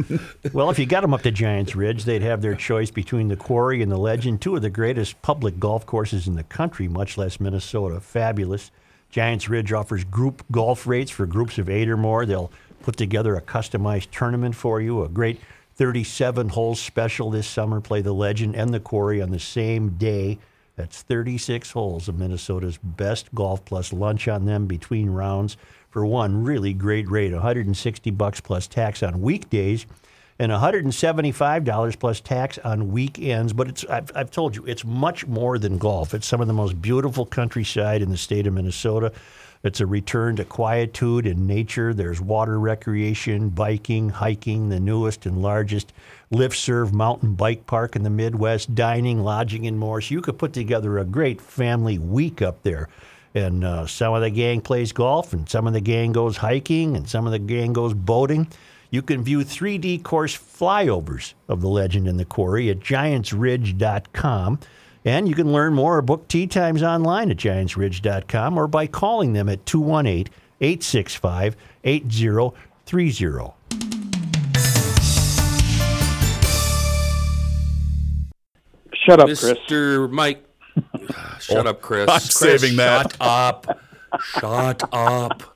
Speaker 1: Well, if you got them up to Giants Ridge, they'd have their choice between the Quarry and the Legend, two of the greatest public golf courses in the country, much less Minnesota. Fabulous. Giants Ridge offers group golf rates for groups of eight or more. They'll put together a customized tournament for you, a great 37 hole special this summer. Play the Legend and the Quarry on the same day. That's 36 holes of Minnesota's best golf plus lunch on them between rounds for one really great rate, 160 bucks plus tax on weekdays and $175 plus tax on weekends. But it's I've, I've told you, it's much more than golf. It's some of the most beautiful countryside in the state of Minnesota. It's a return to quietude and nature. There's water recreation, biking, hiking, the newest and largest lift serve mountain bike park in the Midwest, dining, lodging, and more. So you could put together a great family week up there. And uh, some of the gang plays golf, and some of the gang goes hiking, and some of the gang goes boating. You can view 3D course flyovers of the legend in the quarry at giantsridge.com. And you can learn more or book tee times online at giantsridge.com or by calling them at 218 865 8030.
Speaker 14: Shut up, Chris.
Speaker 3: Mr. Mike. Shut
Speaker 2: Oh,
Speaker 3: up, Chris.
Speaker 2: I'm
Speaker 3: Chris,
Speaker 2: saving that.
Speaker 3: Shut up. shut up.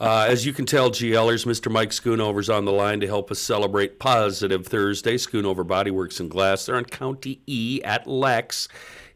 Speaker 3: Uh, as you can tell, GLers, Mr. Mike Schoonover's on the line to help us celebrate Positive Thursday. Schoonover Bodyworks and Glass. They're on County E at Lex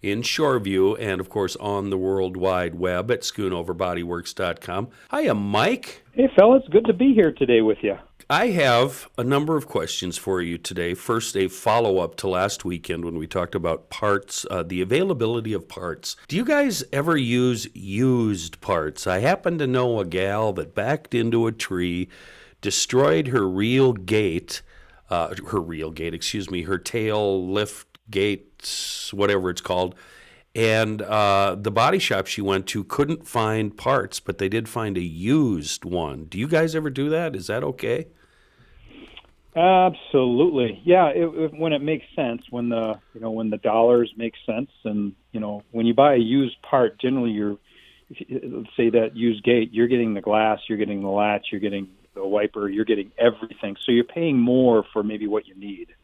Speaker 3: in Shoreview and, of course, on the World Wide Web at schoonoverbodyworks.com. Hiya, Mike.
Speaker 14: Hey, fellas, good to be here today with you.
Speaker 3: I have a number of questions for you today. First, a follow up to last weekend when we talked about parts, uh, the availability of parts. Do you guys ever use used parts? I happen to know a gal that backed into a tree, destroyed her real gate, uh, her real gate, excuse me, her tail lift gate, whatever it's called. And uh, the body shop she went to couldn't find parts, but they did find a used one. Do you guys ever do that? Is that okay?
Speaker 14: Absolutely, yeah. It, it, when it makes sense, when the you know when the dollars make sense, and you know when you buy a used part, generally you're let's say that used gate, you're getting the glass, you're getting the latch, you're getting the wiper, you're getting everything. So you're paying more for maybe what you need.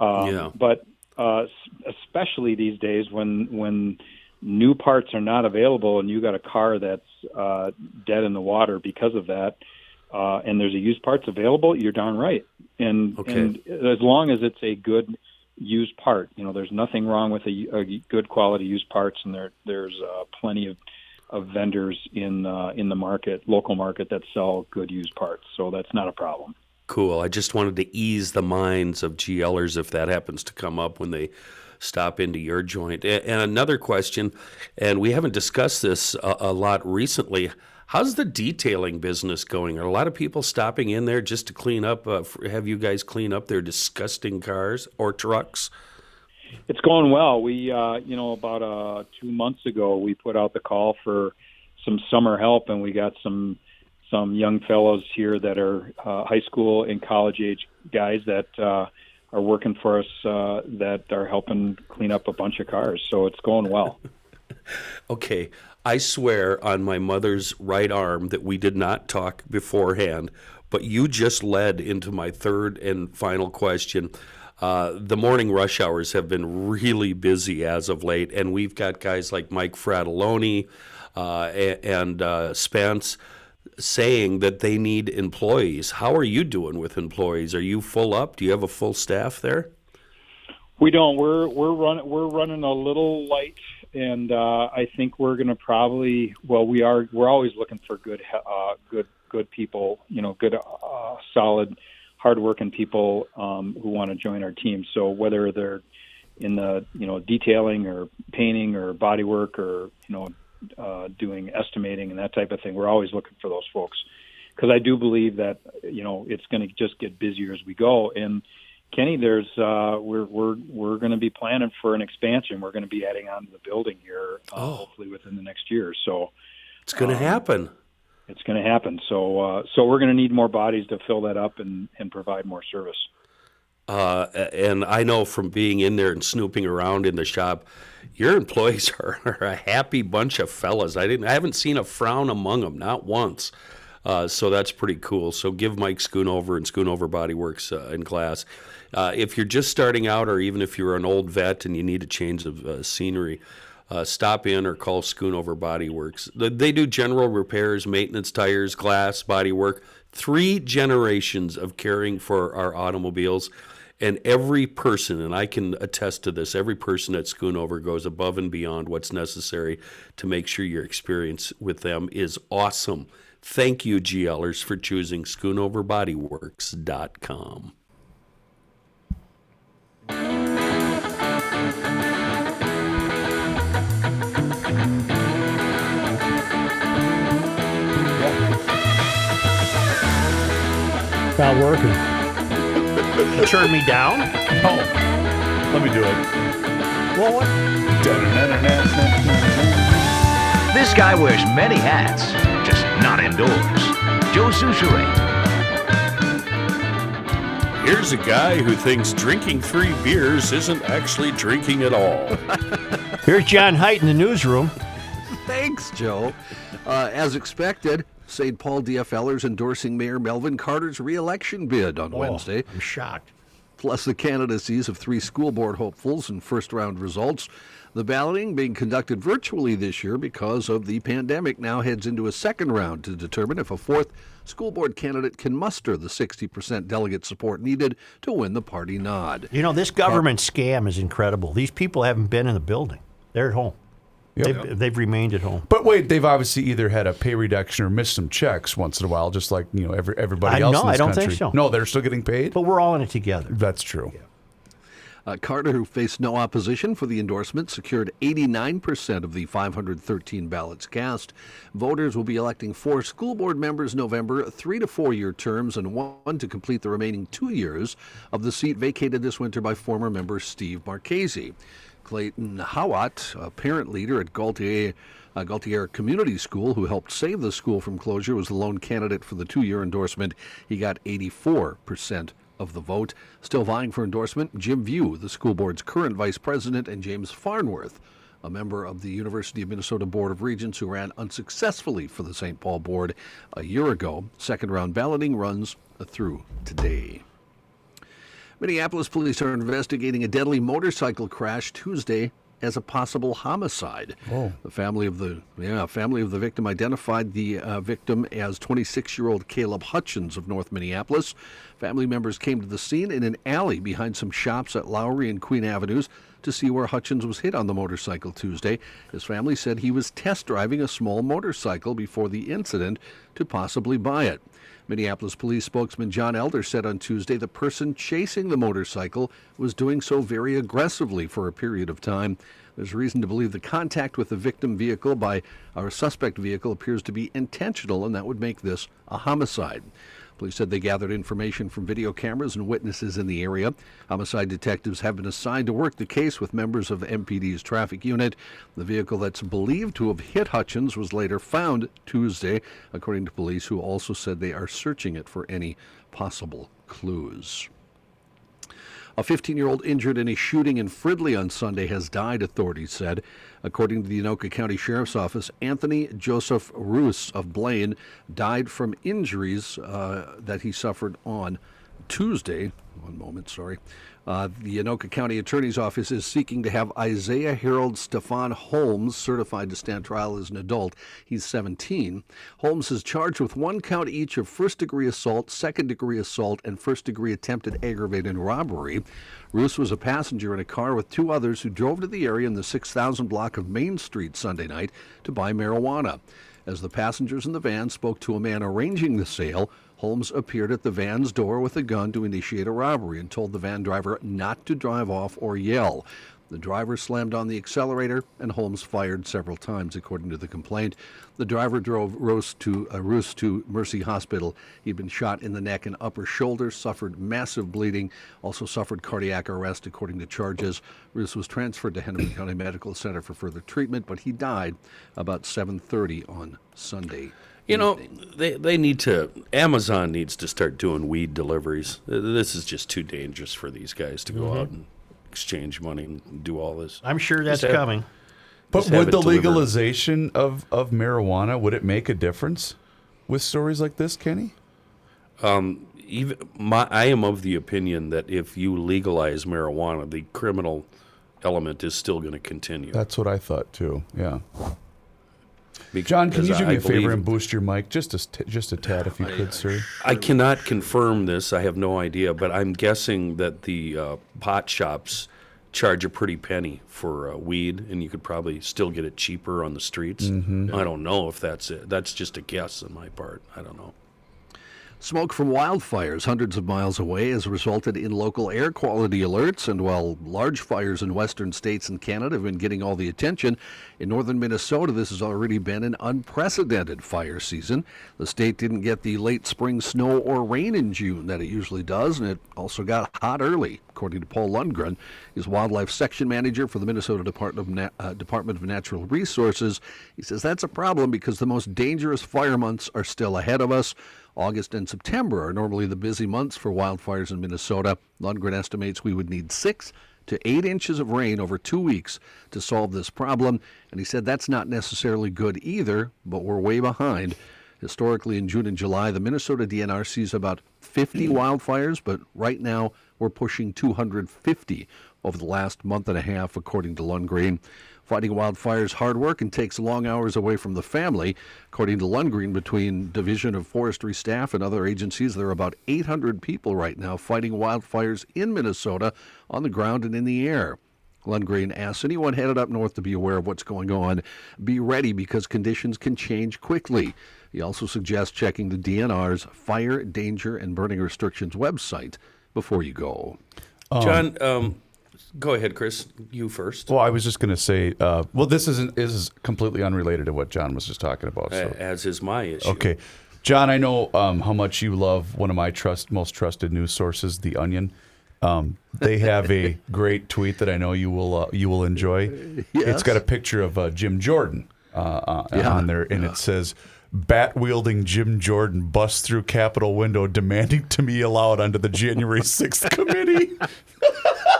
Speaker 14: Um,
Speaker 3: Yeah.
Speaker 14: But uh, especially these days when when new parts are not available and you got a car that's uh, dead in the water because of that, uh, and there's a used parts available, you're darn right. And
Speaker 3: Okay.
Speaker 14: and as long as it's a good used part, you know, there's nothing wrong with a, a good quality used parts, and there there's uh, plenty of of vendors in uh, in the market, local market that sell good used parts. So that's not a problem.
Speaker 3: Cool. I just wanted to ease the minds of GLers if that happens to come up when they stop into your joint. And another question, and we haven't discussed this a, lot recently. How's the detailing business going? Are a lot of people stopping in there just to clean up? Uh, have you guys clean up their disgusting cars or trucks?
Speaker 14: It's going well. We, uh, you know, about uh, two months ago, we put out the call for some summer help, and we got some some young fellows here that are uh, high school and college age guys that uh, are working for us uh, that are helping clean up a bunch of cars. So it's going well.
Speaker 3: Okay, I swear on my mother's right arm that we did not talk beforehand, but you just led into my third and final question. Uh, the morning rush hours have been really busy as of late, and we've got guys like Mike Fratallone uh, and uh, Spence saying that they need employees. How are you doing with employees? Are you full up? Do you have a full staff there?
Speaker 14: We don't. We're we're running we're running a little light, and uh, I think we're going to probably. Well, we are. We're always looking for good, uh, good, good people. You know, good, uh, solid, hardworking people um, who want to join our team. So whether they're in the you know detailing or painting or bodywork or you know uh, doing estimating and that type of thing, we're always looking for those folks because I do believe that you know it's going to just get busier as we go. And Kenny, there's uh, we're we're we're going to be planning for an expansion. We're going to be adding on to the building here, uh, hopefully within the next year. So
Speaker 3: It's going to
Speaker 14: Um,
Speaker 3: happen.
Speaker 14: it's going to happen. So uh, so we're going to need more bodies to fill that up and and provide more service.
Speaker 3: Uh, and I know from being in there and snooping around in the shop, your employees are, are a happy bunch of fellas. I didn't, I haven't seen a frown among them, not once. Uh, so that's pretty cool. So give Mike Schoonover and Schoonover Body Works uh, in class. Uh, if you're just starting out, or even if you're an old vet and you need a change of uh, scenery, uh, stop in or call Schoonover Body Works. They- They do general repairs, maintenance, tires, glass, body work. Three generations of caring for our automobiles. And every person, and I can attest to this, every person at Schoonover goes above and beyond what's necessary to make sure your experience with them is awesome. Thank you, GLers, for choosing SchoonoverBodyWorks.com.
Speaker 1: It's not working. You turned me down?
Speaker 2: Oh, let me do it.
Speaker 1: Well, what?
Speaker 15: This guy wears many hats, just not indoors. Joe Soucheray.
Speaker 3: Here's a guy who thinks drinking three beers isn't actually drinking at all.
Speaker 1: Here's John Height in the newsroom.
Speaker 5: Thanks, Joe. Uh, as expected, St. Paul DFLers endorsing Mayor Melvin Carter's reelection bid on
Speaker 1: Oh,
Speaker 5: Wednesday.
Speaker 1: I'm shocked.
Speaker 5: Plus the candidacies of three school board hopefuls and first round results. The balloting being conducted virtually this year because of the pandemic now heads into a second round to determine if a fourth school board candidate can muster the 60% delegate support needed to win the party nod.
Speaker 1: You know, this government scam is incredible. These people haven't been in the building. They're at home. They've, they've remained at home.
Speaker 2: But wait, they've obviously either had a pay reduction or missed some checks once in a while, just like you know every, everybody
Speaker 1: I-
Speaker 2: else
Speaker 1: no,
Speaker 2: in this
Speaker 1: I don't
Speaker 2: country.
Speaker 1: think so.
Speaker 2: No, they're still getting paid.
Speaker 1: But we're all in it together.
Speaker 2: That's true.
Speaker 5: Uh, Carter, who faced no opposition for the endorsement, secured 89% of the 513 ballots cast. Voters will be electing four school board members November, three to four year terms, and one to complete the remaining two years of the seat vacated this winter by former member Steve Marchese. Clayton Howatt, a parent leader at Galtier. Uh, Galtier Community School, who helped save the school from closure, was the lone candidate for the two year endorsement. He got 84% of the vote. Still vying for endorsement, Jim Vue, the school board's current vice president, and James Farnsworth, a member of the University of Minnesota Board of Regents who ran unsuccessfully for the St. Paul board a year ago. Second round balloting runs through today. Minneapolis police are investigating a deadly motorcycle crash Tuesday as a possible homicide.
Speaker 2: Oh.
Speaker 5: The family of the yeah family of the victim identified the uh, victim as 26-year-old Caleb Hutchins of North Minneapolis. Family members came to the scene in an alley behind some shops at Lowry and Queen Avenues to see where Hutchins was hit on the motorcycle Tuesday. His family said he was test driving a small motorcycle before the incident to possibly buy it. Minneapolis police spokesman John Elder said on Tuesday the person chasing the motorcycle was doing so very aggressively for a period of time. There's reason to believe the contact with the victim vehicle by our suspect vehicle appears to be intentional, and that would make this a homicide. Police said they gathered information from video cameras and witnesses in the area. Homicide detectives have been assigned to work the case with members of the MPD's traffic unit. The vehicle that's believed to have hit Hutchins was later found Tuesday, according to police, who also said they are searching it for any possible clues. A 15 year old injured in a shooting in Fridley on Sunday has died, authorities said. According to the Anoka County Sheriff's Office, Anthony Joseph Roos of Blaine died from injuries uh, that he suffered on Tuesday. One moment, sorry. Uh, the Anoka County Attorney's Office is seeking to have Isaiah Harold Stefan Holmes certified to stand trial as an adult. He's 17. Holmes is charged with one count each of first degree assault, second degree assault, and first degree attempted aggravated robbery. Roos was a passenger in a car with two others who drove to the area in the 6000 block of Main Street Sunday night to buy marijuana. As the passengers in the van spoke to a man arranging the sale, Holmes appeared at the van's door with a gun to initiate a robbery and told the van driver not to drive off or yell. The driver slammed on the accelerator and Holmes fired several times, according to the complaint. The driver drove Roos to, uh, to Mercy Hospital. He'd been shot in the neck and upper shoulder, suffered massive bleeding, also suffered cardiac arrest, according to charges. Roos was transferred to Hennepin County Medical Center for further treatment, but he died about 7:30 on Sunday.
Speaker 3: You know, they, they need to, Amazon needs to start doing weed deliveries. This is just too dangerous for these guys to go
Speaker 1: Mhm.
Speaker 3: out and exchange money and do all this.
Speaker 1: I'm sure that's
Speaker 3: have-
Speaker 1: coming.
Speaker 2: But would the
Speaker 3: delivered.
Speaker 2: legalization of, of marijuana would it make a difference with stories like this, Kenny?
Speaker 3: Um, even my, I am of the opinion that if you legalize marijuana, the criminal element is still going to continue.
Speaker 2: That's what I thought too. Yeah. John, can you do me
Speaker 3: I
Speaker 2: a favor and boost your mic just a just a tad if you could, sir?
Speaker 3: I cannot confirm this. I have no idea, but I'm guessing that the uh, pot shops charge a pretty penny for uh, weed, and you could probably still get it cheaper on the streets.
Speaker 2: Mhm.
Speaker 3: I don't know if that's it. That's just a guess on my part. I don't know.
Speaker 5: Smoke from wildfires hundreds of miles away has resulted in local air quality alerts. And while large fires in western states and Canada have been getting all the attention, in northern Minnesota, this has already been an unprecedented fire season. The state didn't get the late spring snow or rain in June that it usually does, and it also got hot early, according to Paul Lundgren. He's wildlife section manager for the Minnesota Department of, Na- uh, Department of Natural Resources. He says that's a problem because the most dangerous fire months are still ahead of us. August and September are normally the busy months for wildfires in Minnesota. Lundgren estimates we would need six to eight inches of rain over two weeks to solve this problem. And he said that's not necessarily good either, but we're way behind. Historically, in June and July, the Minnesota DNR sees about 50 mm. wildfires, but right now we're pushing 250 over the last month and a half, according to Lundgren. Fighting wildfires hard work and takes long hours away from the family. According to Lundgren, between Division of Forestry staff and other agencies, there are about 800 people right now fighting wildfires in Minnesota on the ground and in the air. Lundgren asks anyone headed up north to be aware of what's going on. Be ready because conditions can change quickly. He also suggests checking the DNR's Fire, Danger, and Burning Restrictions website before you go.
Speaker 3: John, um, go ahead, Chris. You first.
Speaker 2: Well, I was just going to say, uh, well, this isn't this is completely unrelated to what John was just talking about. So.
Speaker 3: As is my issue.
Speaker 2: Okay, John, I know um, how much you love one of my trust most trusted news sources, The Onion. Um, they have a great tweet that I know you will uh, you will enjoy. It's got a picture of uh, Jim Jordan uh, uh,
Speaker 5: Yeah,
Speaker 2: on there, and it says. Bat wielding Jim Jordan busts through Capitol window demanding to be allowed under the January 6th committee.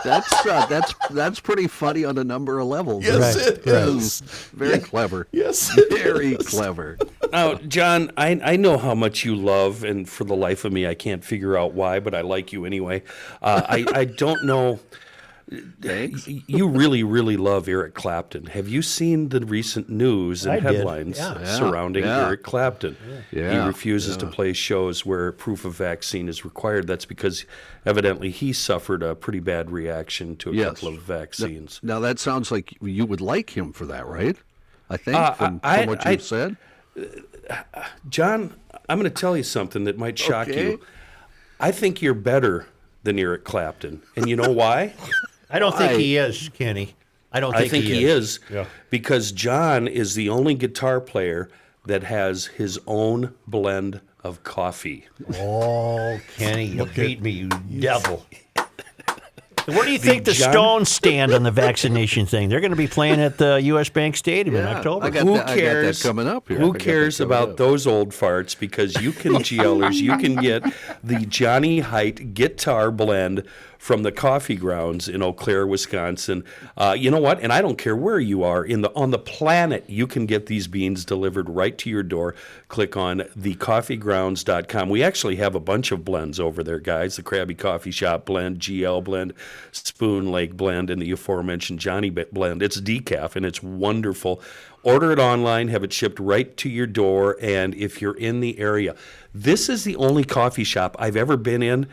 Speaker 5: That's uh, that's that's pretty funny on a number of levels.
Speaker 2: Yes, it is.
Speaker 5: Very clever.
Speaker 2: Yes,
Speaker 5: very clever.
Speaker 3: Now, John, I, I know how much you love, and for the life of me, I can't figure out why, but I like you anyway. Uh, I, I don't know. You really, really love Eric Clapton. Have you seen the recent news and
Speaker 1: I
Speaker 3: headlines
Speaker 1: yeah.
Speaker 5: Yeah,
Speaker 3: surrounding
Speaker 5: yeah.
Speaker 3: Eric Clapton?
Speaker 5: Yeah,
Speaker 3: He refuses to play shows where proof of vaccine is required. That's because evidently he suffered a pretty bad reaction to a
Speaker 5: Yes.
Speaker 3: couple of vaccines.
Speaker 5: Now that sounds like you would like him for that, right? I think
Speaker 3: Uh,
Speaker 5: from,
Speaker 3: I-
Speaker 5: from what
Speaker 3: I-
Speaker 5: you've said.
Speaker 3: John, I'm going to tell you something that might shock
Speaker 5: Okay.
Speaker 3: you. I think you're better than Eric Clapton. And you know why?
Speaker 1: I don't think
Speaker 3: Why?
Speaker 1: he is, Kenny. I don't
Speaker 3: I
Speaker 1: think,
Speaker 3: think he is
Speaker 1: Yeah.
Speaker 3: because John is the only guitar player that has his own blend of coffee.
Speaker 1: Oh, Kenny, you beat me, you devil. Where do you think the
Speaker 3: John-
Speaker 1: Stones stand on the vaccination thing? They're going to be playing at the U.S. Bank Stadium in October.
Speaker 5: I got
Speaker 3: Who
Speaker 5: that- I got that
Speaker 3: cares?
Speaker 5: coming up here.
Speaker 3: Who cares about
Speaker 5: up.
Speaker 3: those old farts? Because you can, GLers, you can get the Johnny Height guitar blend from the Coffee Grounds in Eau Claire, Wisconsin. Uh, you know what? And I don't care where you are in the on the planet, you can get these beans delivered right to your door. Click on thecoffeegrounds.com. We actually have a bunch of blends over there, guys. The Krabby Coffee Shop blend, GL blend, Spoon Lake blend, and the aforementioned Johnny blend. It's decaf and it's wonderful. Order it online, have it shipped right to your door, and if you're in the area, this is the only coffee shop I've ever been in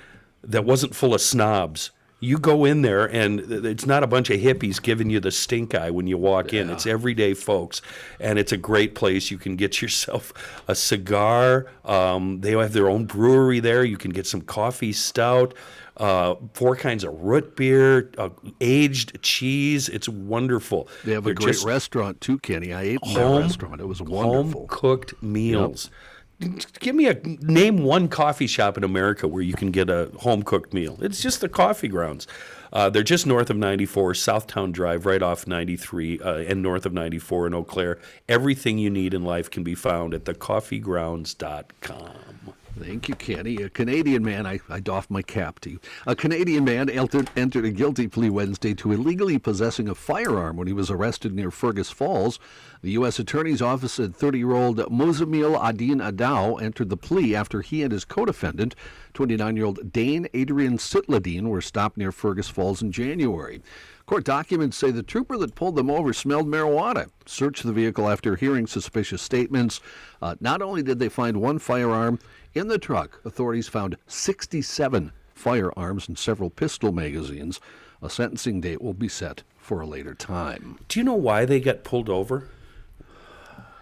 Speaker 3: that wasn't full of snobs. You go in there and it's not a bunch of hippies giving you the stink eye when you walk in. It's everyday folks, and it's a great place. You can get yourself a cigar. Um, they have their own brewery there. You can get some coffee stout, uh, four kinds of root beer, uh, aged cheese. It's wonderful.
Speaker 5: They have a
Speaker 3: They're
Speaker 5: great
Speaker 3: just
Speaker 5: restaurant too, Kenny. I ate in that
Speaker 3: home-
Speaker 5: restaurant. It was wonderful.
Speaker 3: Home cooked meals. Give me a name one coffee shop in America where you can get a home cooked meal. It's just the coffee grounds. Uh, they're just north of 94, Southtown Drive, right off 93, uh, and north of 94 in Eau Claire. Everything you need in life can be found at thecoffeegrounds.com.
Speaker 5: Thank you, Kenny. A Canadian man, I, I doff my cap to you. A Canadian man entered, entered a guilty plea Wednesday to illegally possessing a firearm when he was arrested near Fergus Falls. The U.S. Attorney's Office said 30 year old Muzamil Adin Adao entered the plea after he and his co defendant, 29 year old Dane Adrian Sitladine, were stopped near Fergus Falls in January. Court documents say the trooper that pulled them over smelled marijuana, searched the vehicle after hearing suspicious statements. Uh, not only did they find one firearm in the truck, authorities found 67 firearms and several pistol magazines. A sentencing date will be set for a later time.
Speaker 3: Do you know why they got pulled over?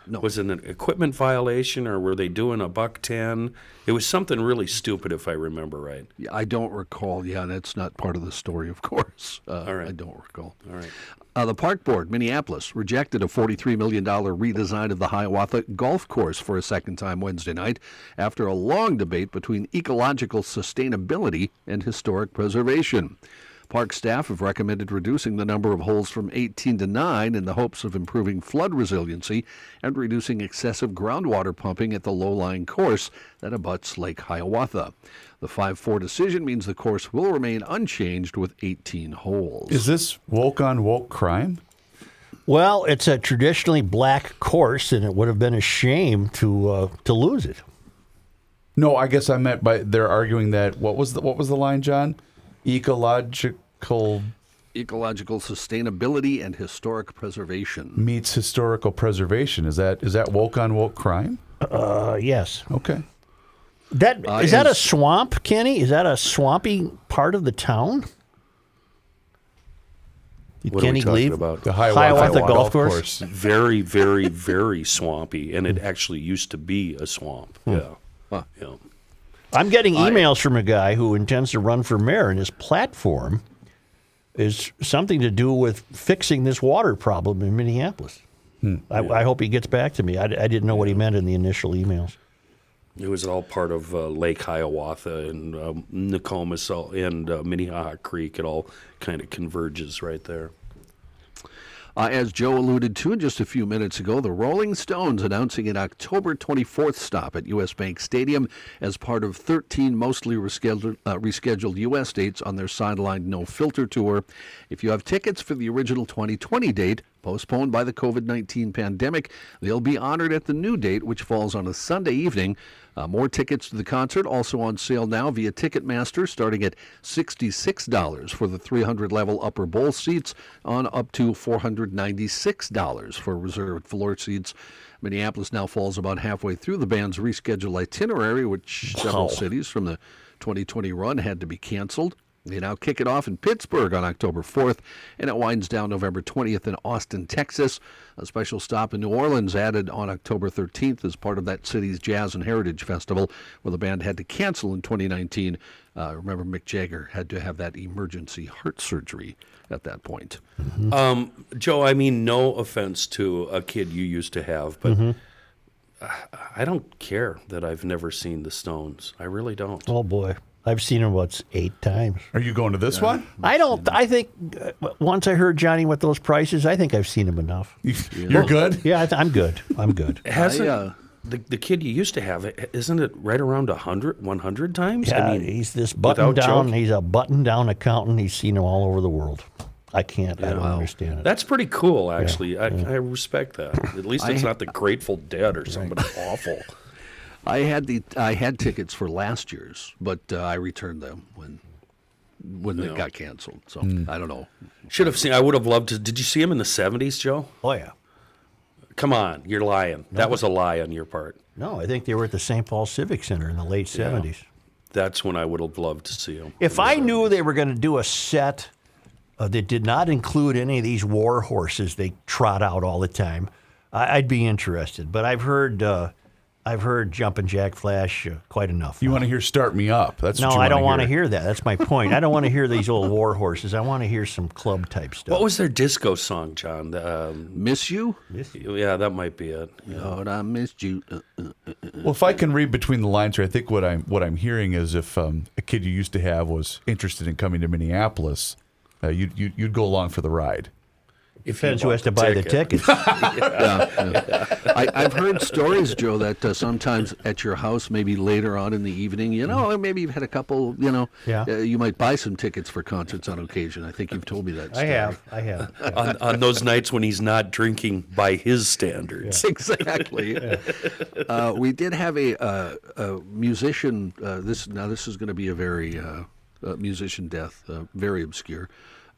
Speaker 5: No.
Speaker 3: Was it an equipment violation, or were they doing a buck ten? It was something really stupid, if I remember right.
Speaker 5: Yeah, I don't recall. Yeah, that's not part of the story, of course. Uh,
Speaker 3: All right.
Speaker 5: I don't recall.
Speaker 3: All right.
Speaker 5: Uh, the Park Board, Minneapolis, rejected a $43 million redesign of the Hiawatha Golf Course for a second time Wednesday night after a long debate between ecological sustainability and historic preservation. Park staff have recommended reducing the number of holes from 18 to 9 in the hopes of improving flood resiliency and reducing excessive groundwater pumping at the low lying course that abuts Lake Hiawatha. The 5 4 decision means the course will remain unchanged with 18 holes.
Speaker 2: Is this woke on woke crime?
Speaker 1: Well, it's a traditionally black course, and it would have been a shame to uh, to lose it.
Speaker 2: No, I guess I meant by they're arguing that what was the what was the line, John? Ecological
Speaker 5: ecological sustainability and historic preservation.
Speaker 2: meets historical preservation. Is that is that woke on woke crime?
Speaker 1: Uh, yes.
Speaker 2: Okay.
Speaker 1: That is
Speaker 5: Uh,
Speaker 1: that a swamp, Kenny? Is that a swampy part of the town? Did
Speaker 3: What are
Speaker 1: Kenny
Speaker 3: we talking
Speaker 1: leave?
Speaker 3: about?
Speaker 2: The Hiawatha,
Speaker 1: Hiawatha Golf Course?
Speaker 3: Very, very, very swampy, and it actually used to be a swamp.
Speaker 1: Hmm.
Speaker 3: Yeah.
Speaker 5: Huh.
Speaker 3: Yeah.
Speaker 1: I'm getting emails from a guy who intends to run for mayor, and his platform is something to do with fixing this water problem in Minneapolis. I, I hope he gets back to me. I, I didn't know what he meant in the initial emails.
Speaker 3: It was all part of uh, Lake Hiawatha and um, Nokomis and uh, Minnehaha Creek. It all kind of converges right there.
Speaker 5: Uh, as Joe alluded to just a few minutes ago, the Rolling Stones announcing an October 24th stop at U.S. Bank Stadium as part of 13 mostly rescheduled, uh, rescheduled U.S. dates on their sidelined No Filter tour. If you have tickets for the original 2020 date, postponed by the COVID 19 pandemic, they'll be honored at the new date, which falls on a Sunday evening. Uh, more tickets to the concert also on sale now via Ticketmaster, starting at $66 for the 300 level upper bowl seats, on up to $496 for reserved floor seats. Minneapolis now falls about halfway through the band's rescheduled itinerary, which several cities from the 2020 run had to be canceled. They now kick it off in Pittsburgh on October 4th, and it winds down November 20th in Austin, Texas. A special stop in New Orleans added on October 13th as part of that city's Jazz and Heritage Festival, where the band had to cancel in 2019. Uh, remember, Mick Jagger had to have that emergency heart surgery at that point.
Speaker 3: Um, Joe, I mean, no offense to a kid you used to have, but
Speaker 1: Mm-hmm.
Speaker 3: I- I don't care that I've never seen the Stones. I really don't.
Speaker 1: Oh boy, I've seen him once eight times.
Speaker 2: Are you going to this one?
Speaker 1: I don't. I think uh, once I heard Johnny with those prices, I think I've seen him enough.
Speaker 2: You're good.
Speaker 1: Yeah, I th- I'm good. I'm good.
Speaker 3: Hasn't
Speaker 5: uh,
Speaker 3: the, the kid you used to have, Isn't it right around 100, 100 times?
Speaker 1: Yeah,
Speaker 3: I mean,
Speaker 1: he's this button
Speaker 3: without
Speaker 1: down.
Speaker 3: joke.
Speaker 1: He's a button down accountant. He's seen him all over the world. I can't. I don't understand it.
Speaker 3: That's pretty cool, actually. I, I respect that. At least it's
Speaker 5: I-
Speaker 3: not the Grateful Dead or somebody awful.
Speaker 5: I had the I had tickets for last year's, but uh, I returned them when when they
Speaker 3: Yeah.
Speaker 5: got canceled. So
Speaker 1: Hmm.
Speaker 5: I don't know.
Speaker 3: Should have seen. I would have loved to. Did you see him in the seventies, Joe?
Speaker 1: Oh yeah.
Speaker 3: Come on, you're lying. That was a lie on your part.
Speaker 1: No, I think they were at the St. Paul Civic Center in the late
Speaker 3: Yeah.
Speaker 1: seventies.
Speaker 3: That's when I would have loved to see him.
Speaker 1: If I knew they were going to do a set uh, that did not include any of these war horses they trot out all the time, I, I'd be interested. But I've heard, uh, I've heard Jumpin' Jack Flash uh, quite enough.
Speaker 2: You want to hear "Start Me Up"? That's
Speaker 1: no,
Speaker 2: what you
Speaker 1: I don't want
Speaker 2: want
Speaker 1: to hear that. That's my point. I don't want to hear these old war horses. I want to hear some club type stuff.
Speaker 3: What was their disco song, John? The, Um,
Speaker 5: Miss you?
Speaker 3: Yeah, that might be it. Yeah.
Speaker 5: Lord, I missed you. Uh, uh, uh.
Speaker 2: Well, if I can read between the lines here, I think what I'm what I'm hearing is if um, a kid you used to have was interested in coming to Minneapolis, uh, you'd, you'd you'd go along for the ride.
Speaker 3: If
Speaker 1: Depends
Speaker 3: you
Speaker 1: who has to
Speaker 3: the
Speaker 1: buy the tickets.
Speaker 5: Yeah, yeah. I, I've heard stories, Joe, that uh, sometimes at your house, maybe later on in the evening, you know, maybe you've had a couple, you know,
Speaker 1: Yeah.
Speaker 5: uh, you might buy some tickets for concerts on occasion. I think you've told me that.
Speaker 1: I have. I have.
Speaker 3: on, on those nights when he's not drinking by his standards.
Speaker 5: exactly. uh, we did have a, uh, a musician. Uh, this now this is going to be a very uh, uh, musician death, uh, very obscure.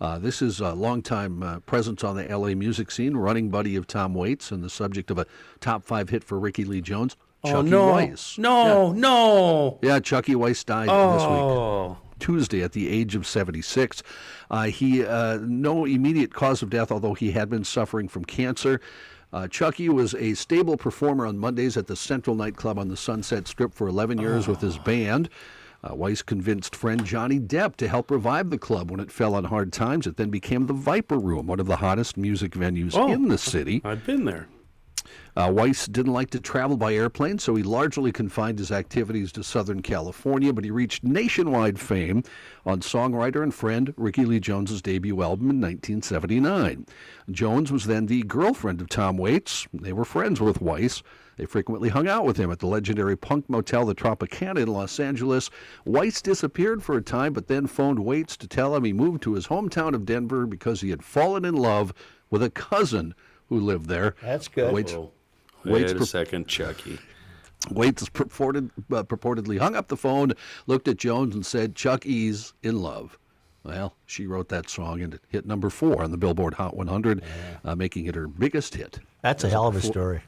Speaker 5: Uh, this is a longtime uh, presence on the LA music scene, running buddy of Tom Waits, and the subject of a top five hit for Rickie Lee Jones.
Speaker 3: Oh,
Speaker 5: Chucky
Speaker 3: no.
Speaker 5: Weiss.
Speaker 3: No, no.
Speaker 5: Yeah, Chucky Weiss died this week.
Speaker 3: Oh.
Speaker 5: Tuesday at the age of 76. Uh, he uh, no immediate cause of death, although he had been suffering from cancer. Uh, Chucky was a stable performer on Mondays at the Central nightclub on the Sunset Strip for 11 years with his band. Uh, Weiss convinced friend Johnny Depp to help revive the club when it fell on hard times. It then became the Viper Room, one of the hottest music venues
Speaker 3: Oh,
Speaker 5: in the city.
Speaker 3: I've been there.
Speaker 5: Uh, Weiss didn't like to travel by airplane, so he largely confined his activities to Southern California, but he reached nationwide fame on songwriter and friend Rickie Lee Jones's debut album in 1979. Jones was then the girlfriend of Tom Waits. They were friends with Weiss. They frequently hung out with him at the legendary punk motel, the Tropicana in Los Angeles. Weiss disappeared for a time, but then phoned Waits to tell him he moved to his hometown of Denver because he had fallen in love with a cousin who lived there.
Speaker 1: That's good.
Speaker 5: Waits,
Speaker 3: Whoa.
Speaker 5: Waits
Speaker 3: Wait a
Speaker 5: pre-
Speaker 3: second, Chucky.
Speaker 5: Waits purported, uh, purportedly hung up the phone, looked at Jones, and said, Chuck E's in love. Well, she wrote that song and it hit number four on the Billboard Hot 100, uh, making it her biggest hit.
Speaker 1: That's a hell of a story.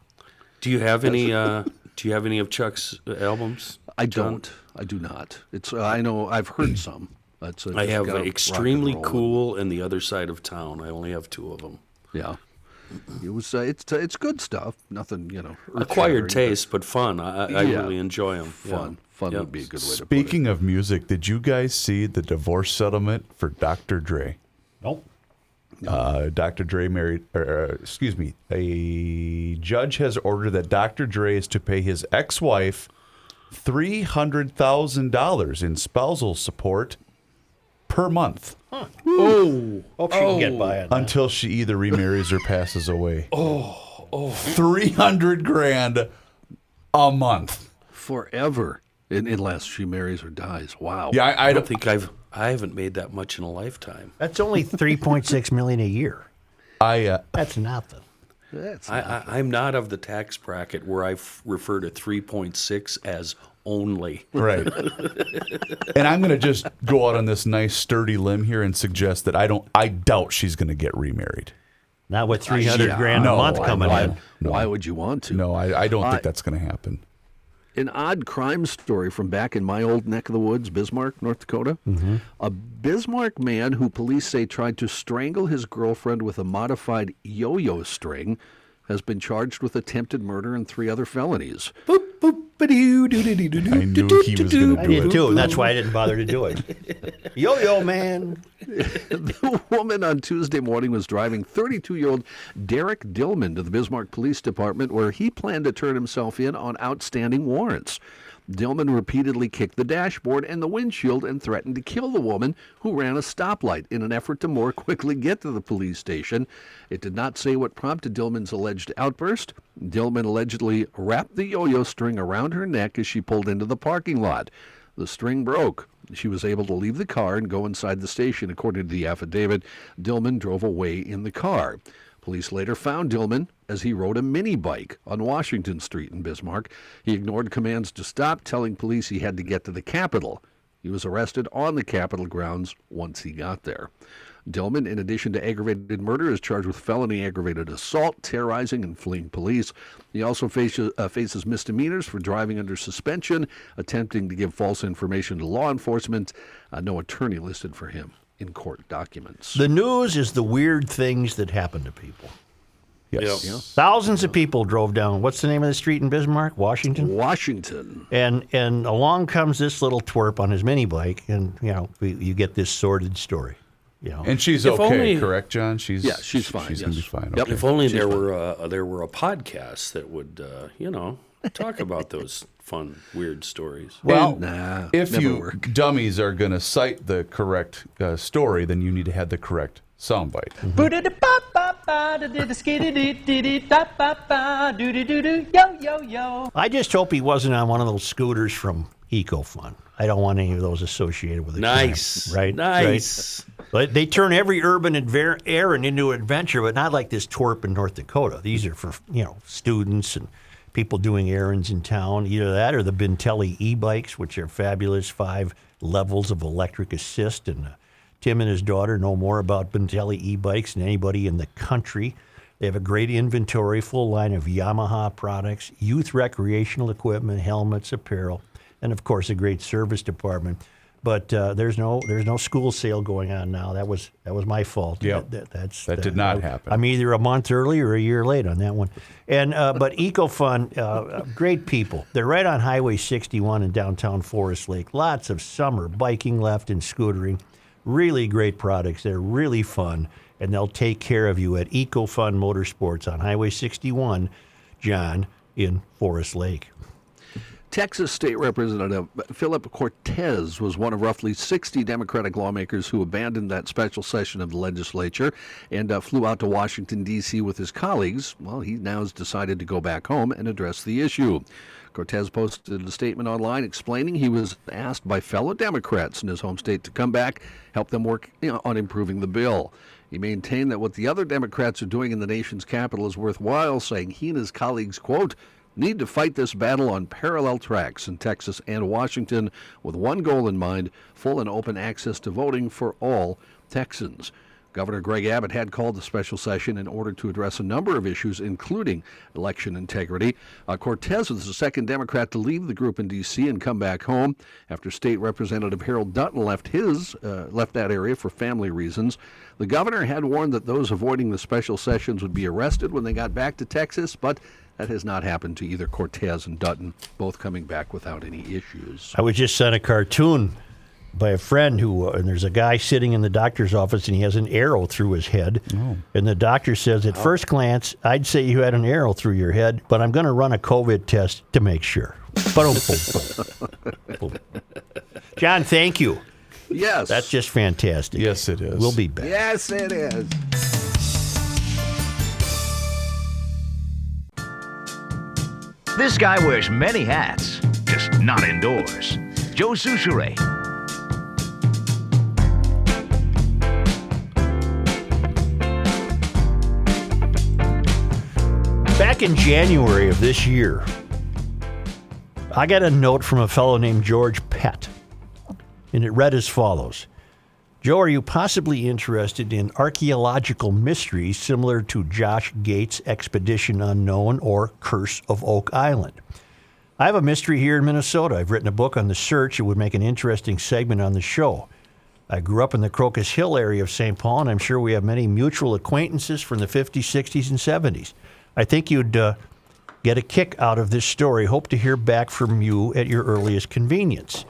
Speaker 3: Do you have any? Uh, do you have any of Chuck's uh, albums?
Speaker 5: I
Speaker 3: John?
Speaker 5: don't. I do not. It's. Uh, I know. I've heard some. That's. Uh,
Speaker 3: I have
Speaker 5: got rock and
Speaker 3: extremely cool and the other side of town. I only have two of them.
Speaker 5: Yeah. It was. Uh, it's. Uh, it's good stuff. Nothing. You know.
Speaker 3: Acquired
Speaker 5: earth-shattering, but
Speaker 3: taste, but fun. I, I I
Speaker 5: Yeah.
Speaker 3: really enjoy them.
Speaker 5: Fun. Fun would be a good way to put it.
Speaker 2: Speaking of music, did you guys see the divorce settlement for Dr. Dre?
Speaker 1: Nope.
Speaker 2: Uh, Dr. Dre married, or, uh, excuse me, a judge has ordered that Dr. Dre is to pay his ex-wife three hundred thousand dollars in spousal support per month
Speaker 1: Oh, hope she can get by on that.
Speaker 2: until she either remarries or passes away.
Speaker 3: Oh, oh.
Speaker 2: Three hundred grand a month.
Speaker 5: Forever, un- unless she marries or dies. Wow.
Speaker 2: Yeah, I,
Speaker 3: I don't think I've. I haven't made that much in a lifetime.
Speaker 1: That's only 3.6 million a year.
Speaker 2: I uh,
Speaker 1: That's nothing.
Speaker 5: That's
Speaker 3: I, I, I'm not of the tax bracket where I f- refer to 3.6 as only.
Speaker 2: Right. and I'm going to just go out on this nice sturdy limb here and suggest that I don't. I doubt she's going to get remarried.
Speaker 1: Not with 300 grand
Speaker 2: No,
Speaker 1: a month coming
Speaker 5: why,
Speaker 1: in.
Speaker 5: Why would you want to?
Speaker 2: No, I, I don't
Speaker 5: I-
Speaker 2: think that's going to happen.
Speaker 5: An odd crime story from back in my old neck of the woods, Bismarck, North Dakota. Mm-hmm. A Bismarck man who police say tried to strangle his girlfriend with a modified yo yo string has been charged with attempted murder and three other felonies.
Speaker 2: I knew he was going to
Speaker 1: I
Speaker 2: do it.
Speaker 1: too, and that's why I didn't bother to do it. Yo yo, man.
Speaker 5: the woman on Tuesday morning was driving 32 year old Derek Dillman to the Bismarck Police Department where he planned to turn himself in on outstanding warrants. Dillman repeatedly kicked the dashboard and the windshield and threatened to kill the woman who ran a stoplight in an effort to more quickly get to the police station. It did not say what prompted Dillman's alleged outburst. Dillman allegedly wrapped the yo yo string around her neck as she pulled into the parking lot. The string broke. She was able to leave the car and go inside the station. According to the affidavit, Dillman drove away in the car. Police later found Dillman as he rode a mini bike on Washington Street in Bismarck. He ignored commands to stop, telling police he had to get to the Capitol. He was arrested on the Capitol grounds once he got there. Dillman, in addition to aggravated murder, is charged with felony aggravated assault, terrorizing, and fleeing police. He also faces, uh, faces misdemeanors for driving under suspension, attempting to give false information to law enforcement. Uh, no attorney listed for him in court documents.
Speaker 1: The news is the weird things that happen to people.
Speaker 2: Yes.
Speaker 5: Yeah.
Speaker 1: Thousands of people drove down. What's the name of the street in Bismarck? Washington.
Speaker 5: Washington.
Speaker 1: And and along comes this little twerp on his mini bike, and you know we, you get this sordid story. You know,
Speaker 2: And she's
Speaker 3: If
Speaker 2: okay,
Speaker 3: only-
Speaker 2: correct, John? She's
Speaker 5: Yeah, she's fine,
Speaker 2: She's going to be fine.
Speaker 5: Yep.
Speaker 2: Okay.
Speaker 3: If only
Speaker 5: She's
Speaker 3: there
Speaker 5: fine.
Speaker 3: were a, there were a podcast that would, uh, you know, talk about those fun, weird stories.
Speaker 2: Well,
Speaker 5: Nah,
Speaker 2: if
Speaker 5: never
Speaker 2: you
Speaker 5: work.
Speaker 2: dummies are going to cite the correct uh, story, then you need to have the correct soundbite.
Speaker 13: Yo, yo, yo.
Speaker 1: I just hope he wasn't on one of those scooters from EcoFun. I don't want any of those associated with it.
Speaker 3: Nice.
Speaker 1: right?
Speaker 3: Nice.
Speaker 1: Right? But they turn every urban adver- errand into an adventure, but not like this twerp in North Dakota. These are for you know students and people doing errands in town. Either that or the Bintelli e-bikes, which are fabulous, five levels of electric assist. And uh, Tim and his daughter know more about Bintelli e-bikes than anybody in the country. They have a great inventory, full line of Yamaha products, youth recreational equipment, helmets, apparel, and of course a great service department. But uh, there's no there's no school sale going on now. That was that was my fault.
Speaker 2: Yeah.
Speaker 1: That, that's
Speaker 2: That did not happen.
Speaker 1: I'm either a month early or a year late on that one. And uh, but EcoFun, uh, great people. They're right on Highway 61 in downtown Forest Lake. Lots of summer biking left and scootering. Really great products. They're really fun, and they'll take care of you at EcoFun Motorsports on Highway 61, John, in Forest Lake.
Speaker 5: Texas State Representative Philip Cortez was one of roughly 60 Democratic lawmakers who abandoned that special session of the legislature and uh, flew out to Washington, D.C. with his colleagues. Well, he now has decided to go back home and address the issue. Cortez posted a statement online explaining he was asked by fellow Democrats in his home state to come back, help them work you know, on improving the bill. He maintained that what the other Democrats are doing in the nation's capital is worthwhile, saying he and his colleagues, quote, need to fight this battle on parallel tracks in Texas and Washington with one goal in mind full and open access to voting for all Texans. Governor Greg Abbott had called the special session in order to address a number of issues, including election integrity. Uh, Cortez was the second Democrat to leave the group in D.C. and come back home after State Representative Harold Dutton left his uh, left that area for family reasons. The governor had warned that those avoiding the special sessions would be arrested when they got back to Texas, but that has not happened to either Cortez and Dutton, both coming back without any issues.
Speaker 1: I was just sent a cartoon by a friend who, uh, and there's a guy sitting in the doctor's office and he has an arrow through his head. And the doctor says, at first glance, I'd say you had an arrow through your head, but I'm going to run a COVID test to make sure. John, thank you.
Speaker 5: Yes.
Speaker 1: That's just fantastic.
Speaker 2: Yes, it is.
Speaker 1: We'll be back.
Speaker 5: Yes, it is.
Speaker 15: This guy wears many hats, just not indoors. Joe Soucheray.
Speaker 1: Back in January of this year, I got a note from a fellow named George Pett, and it read as follows Joe, are you possibly interested in archaeological mysteries similar to Josh Gates' Expedition Unknown or Curse of Oak Island? I have a mystery here in Minnesota. I've written a book on the search. It would make an interesting segment on the show. I grew up in the Crocus Hill area of St. Paul, and I'm sure we have many mutual acquaintances from the 50s, 60s, and 70s. I think you'd uh, get a kick out of this story. Hope to hear back from you at your earliest convenience.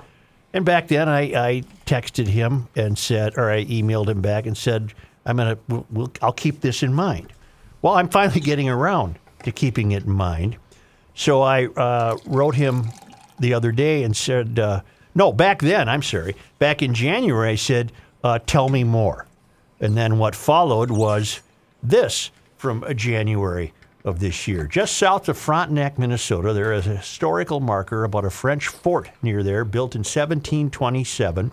Speaker 1: And back then, I, I texted him and said, or I emailed him back and said, I'm gonna, we'll, we'll, I'll keep this in mind. Well, I'm finally getting around to keeping it in mind. So I uh, wrote him the other day and said, uh, no, back then, I'm sorry, back in January, I said, uh, tell me more. And then what followed was this from January of this year. Just south of Frontenac, Minnesota, there is a historical marker about a French fort near there built in 1727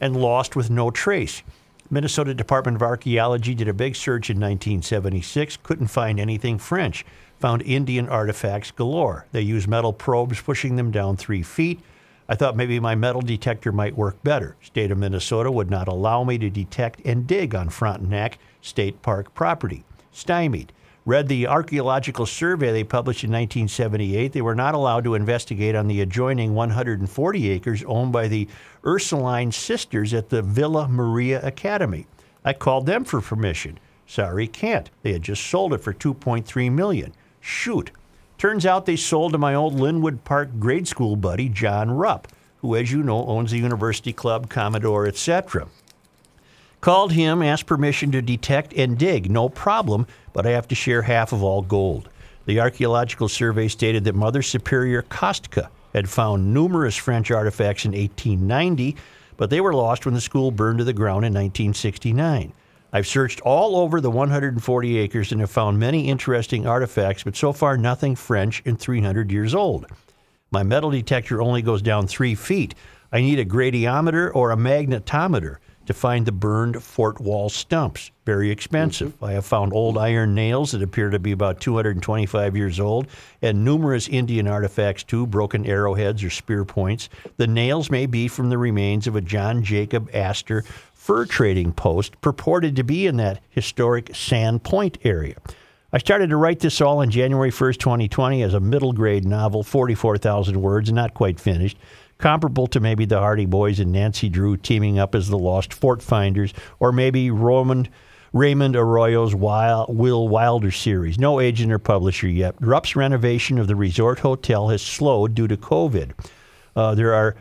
Speaker 1: and lost with no trace. Minnesota Department of Archaeology did a big search in 1976, couldn't find anything French, found Indian artifacts galore. They used metal probes, pushing them down three feet. I thought maybe my metal detector might work better. State of Minnesota would not allow me to detect and dig on Frontenac State Park property. Stymied. Read the archaeological survey they published in 1978. They were not allowed to investigate on the adjoining 140 acres owned by the Ursuline sisters at the Villa Maria Academy. I called them for permission. Sorry, can't. They had just sold it for 2.3 million. Shoot. Turns out they sold to my old Linwood Park grade school buddy John Rupp, who as you know owns the University Club, Commodore, etc. Called him, asked permission to detect and dig. No problem, but I have to share half of all gold. The archaeological survey stated that Mother Superior Kostka had found numerous French artifacts in 1890, but they were lost when the school burned to the ground in 1969. I've searched all over the 140 acres and have found many interesting artifacts, but so far nothing French and 300 years old. My metal detector only goes down three feet. I need a gradiometer or a magnetometer to find the burned fort wall stumps. Very expensive. Mm-hmm. I have found old iron nails that appear to be about 225 years old, and numerous Indian artifacts too, broken arrowheads or spear points. The nails may be from the remains of a John Jacob Astor fur trading post purported to be in that historic Sand Point area. I started to write this all on January 1st, 2020, as a middle grade novel, 44,000 words, not quite finished. Comparable to maybe the Hardy Boys and Nancy Drew teaming up as the Lost Fort Finders, or maybe Roman. Raymond Arroyo's Wild, Will Wilder series. No agent or publisher yet. Rupp's renovation of the resort hotel has slowed due to COVID. Uh, there are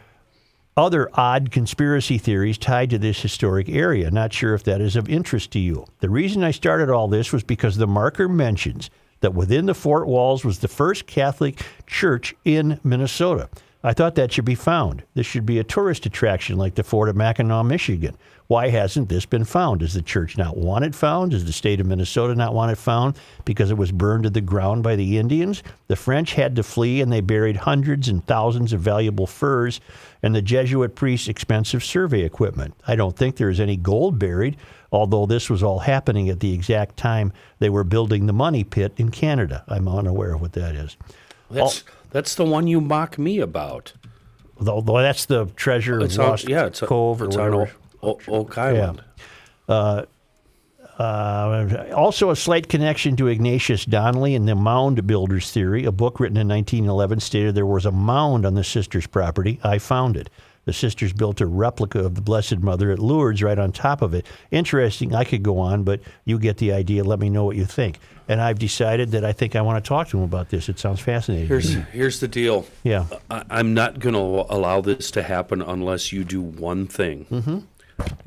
Speaker 1: other odd conspiracy theories tied to this historic area. Not sure if that is of interest to you. The reason I started all this was because the marker mentions that within the fort walls was the first Catholic church in Minnesota. I thought that should be found. This should be a tourist attraction like the Fort of Mackinac, Michigan. Why hasn't this been found? Does the church not want it found? Does the state of Minnesota not want it found because it was burned to the ground by the Indians? The French had to flee and they buried hundreds and thousands of valuable furs and the Jesuit priests' expensive survey equipment. I don't think there is any gold buried, although this was all happening at the exact time they were building the money pit in Canada. I'm unaware of what that is.
Speaker 3: That's that's the one you mock me about.
Speaker 1: Though, though that's the treasure of
Speaker 3: It's on-
Speaker 1: Lost
Speaker 3: yeah, it's a-
Speaker 1: Cove or
Speaker 3: it's
Speaker 1: whatever.
Speaker 3: Oak Island.
Speaker 1: Uh, uh, also, a slight connection to Ignatius Donnelly and the mound builders theory. A book written in 1911 stated there was a mound on the sisters' property. I found it. The sisters built a replica of the Blessed Mother at Lourdes right on top of it. Interesting. I could go on, but you get the idea. Let me know what you think. And I've decided that I think I want to talk to him about this. It sounds fascinating.
Speaker 3: Here's here's the deal.
Speaker 1: Yeah.
Speaker 3: I, I'm not going to allow this to happen unless you do one thing.
Speaker 1: Mm-hmm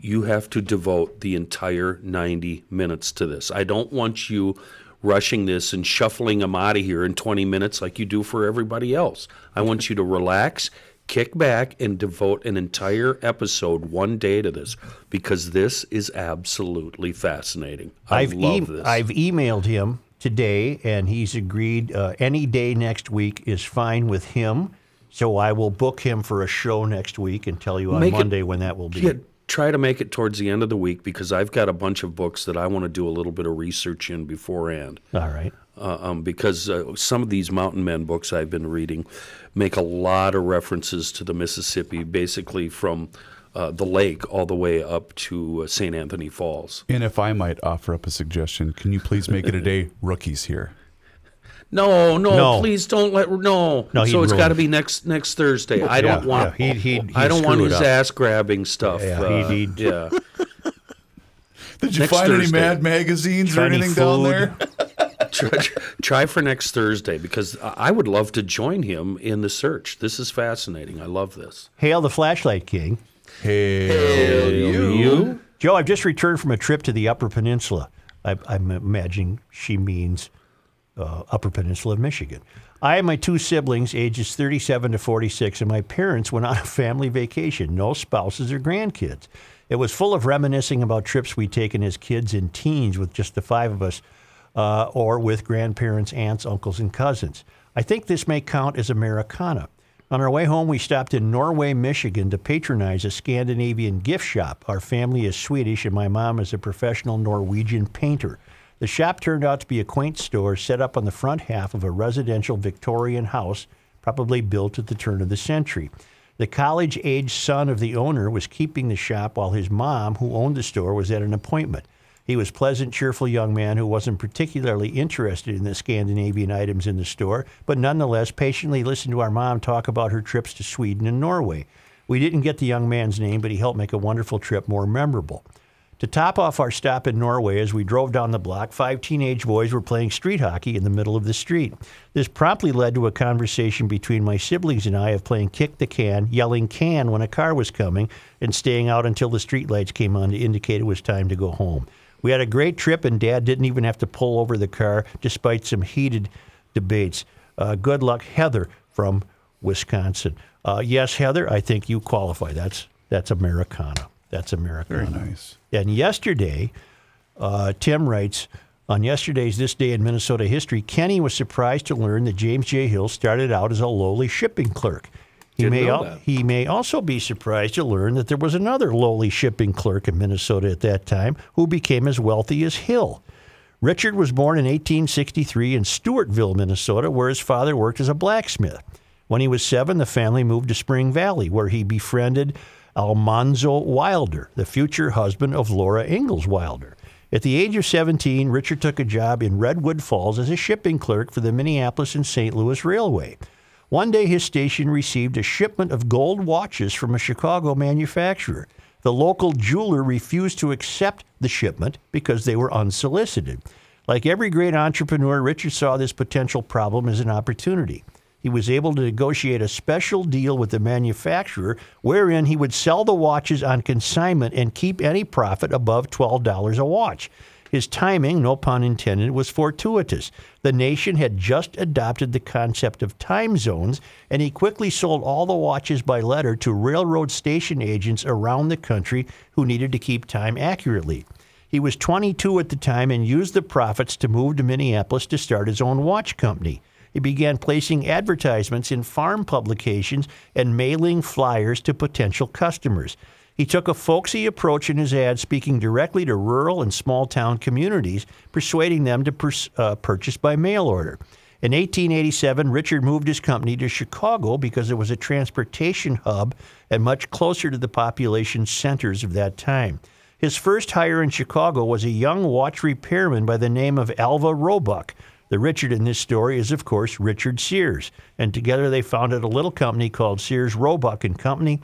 Speaker 3: You have to devote the entire 90 minutes to this. I don't want you rushing this and shuffling them out of here in 20 minutes like you do for everybody else. I want you to relax, kick back, and devote an entire episode one day to this because this is absolutely fascinating. I
Speaker 1: I've
Speaker 3: love
Speaker 1: e-
Speaker 3: this.
Speaker 1: I've emailed him today, and he's agreed uh, any day next week is fine with him. So I will book him for a show next week and tell you on
Speaker 3: Make it-
Speaker 1: Monday when that will be.
Speaker 3: Yeah, try to make it towards the end of the week because I've got a bunch of books that I want to do a little bit of research in beforehand.
Speaker 1: All right.
Speaker 3: Uh, um, because uh, some of these mountain men books I've been reading make a lot of references to the Mississippi, basically from uh, the lake all the way up to uh, St. Anthony Falls.
Speaker 2: And if I might offer up a suggestion, can you please make it a day rookies here?
Speaker 3: No, no,
Speaker 1: No.
Speaker 3: please don't let no.
Speaker 1: No, he'd
Speaker 3: so it's
Speaker 1: ruin
Speaker 3: got to
Speaker 1: it.
Speaker 3: be next next Thursday. I don't
Speaker 1: Yeah,
Speaker 3: want.
Speaker 1: yeah, he'd- he'd-
Speaker 3: I
Speaker 1: he'd
Speaker 3: don't want
Speaker 1: screw
Speaker 3: his
Speaker 1: up.
Speaker 3: ass grabbing stuff.
Speaker 1: Yeah,
Speaker 3: uh,
Speaker 1: he'd- he'd-
Speaker 3: yeah.
Speaker 2: Did you
Speaker 3: Next
Speaker 2: find any Mad magazines or
Speaker 3: Try any
Speaker 2: anything down
Speaker 3: food?
Speaker 2: there?
Speaker 3: try, try for next Thursday because I I would love to join him in the search. This is fascinating. I love this.
Speaker 1: Hail the Flashlight King.
Speaker 2: Hail
Speaker 3: you.
Speaker 1: Joe, I've just returned from a trip to the Upper Peninsula. I, I'm imagining she means uh, Upper Peninsula of Michigan. I and my two siblings, ages 37 to 46, and my parents went on a family vacation. No spouses or grandkids. It was full of reminiscing about trips we'd taken as kids and teens with just the five of us, uh, or with grandparents, aunts, uncles, and cousins. I think this may count as Americana. On our way home, we stopped in Norway, Michigan to patronize a Scandinavian gift shop. Our family is Swedish, and my mom is a professional Norwegian painter. The shop turned out to be a quaint store set up on the front half of a residential Victorian house, probably built at the turn of the century. The college age son of the owner was keeping the shop while his mom, who owned the store, was at an appointment. He was a pleasant, cheerful young man who wasn't particularly interested in the Scandinavian items in the store, but nonetheless patiently listened to our mom talk about her trips to Sweden and Norway. We didn't get the young man's name, but he helped make a wonderful trip more memorable. To top off our stop in Norway, as we drove down the block, five teenage boys were playing street hockey in the middle of the street. This promptly led to a conversation between my siblings and I of playing kick the can, yelling can when a car was coming, and staying out until the streetlights came on to indicate it was time to go home. We had a great trip, and Dad didn't even have to pull over the car despite some heated debates. Uh, good luck, Heather from Wisconsin. Uh, yes, Heather, I think you qualify. That's that's Americana. That's Americana.
Speaker 2: Very nice.
Speaker 1: And yesterday, uh, Tim writes on yesterday's This Day in Minnesota History, Kenny was surprised to learn that James J. Hill started out as a lowly shipping clerk. He
Speaker 3: Didn't
Speaker 1: may, al- he may also be surprised to learn that there was another lowly shipping clerk in Minnesota at that time who became as wealthy as Hill. Richard was born in 1863 in Stewartville, Minnesota, where his father worked as a blacksmith. When he was seven, the family moved to Spring Valley, where he befriended Almanzo Wilder, the future husband of Laura Ingalls Wilder. At the age of 17, Richard took a job in Redwood Falls as a shipping clerk for the Minneapolis and St. Louis Railway. One day, his station received a shipment of gold watches from a Chicago manufacturer. The local jeweler refused to accept the shipment because they were unsolicited. Like every great entrepreneur, Richard saw this potential problem as an opportunity. He was able to negotiate a special deal with the manufacturer wherein he would sell the watches on consignment and keep any profit above $12 a watch. His timing, no pun intended, was fortuitous. The nation had just adopted the concept of time zones, and he quickly sold all the watches by letter to railroad station agents around the country who needed to keep time accurately. He was 22 at the time and used the profits to move to Minneapolis to start his own watch company. He began placing advertisements in farm publications and mailing flyers to potential customers. He took a folksy approach in his ads, speaking directly to rural and small town communities, persuading them to pers- uh, purchase by mail order. In 1887, Richard moved his company to Chicago because it was a transportation hub and much closer to the population centers of that time. His first hire in Chicago was a young watch repairman by the name of Alvah Roebuck. The Richard in this story is, of course, Richard Sears, and together they founded a little company called Sears Roebuck and Company.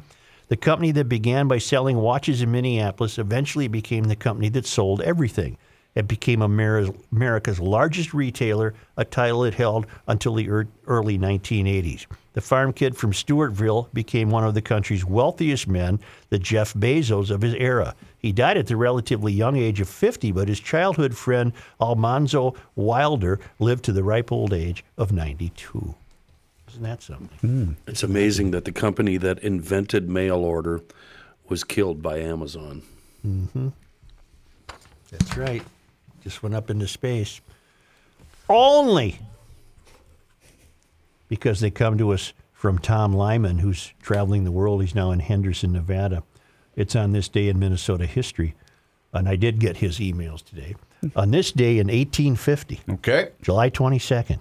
Speaker 1: The company that began by selling watches in Minneapolis eventually became the company that sold everything. It became America's largest retailer, a title it held until the early 1980s. The farm kid from Stewartville became one of the country's wealthiest men, the Jeff Bezos of his era. He died at the relatively young age of 50, but his childhood friend Almanzo Wilder lived to the ripe old age of 92. Isn't that something?
Speaker 3: It's amazing that the company that invented mail order was killed by Amazon.
Speaker 1: Mm-hmm. That's right. Just went up into space. Only because they come to us from Tom Lyman, who's traveling the world. He's now in Henderson, Nevada. It's on this day in Minnesota history. And I did get his emails today. on this day in 1850,
Speaker 2: okay,
Speaker 1: July 22nd,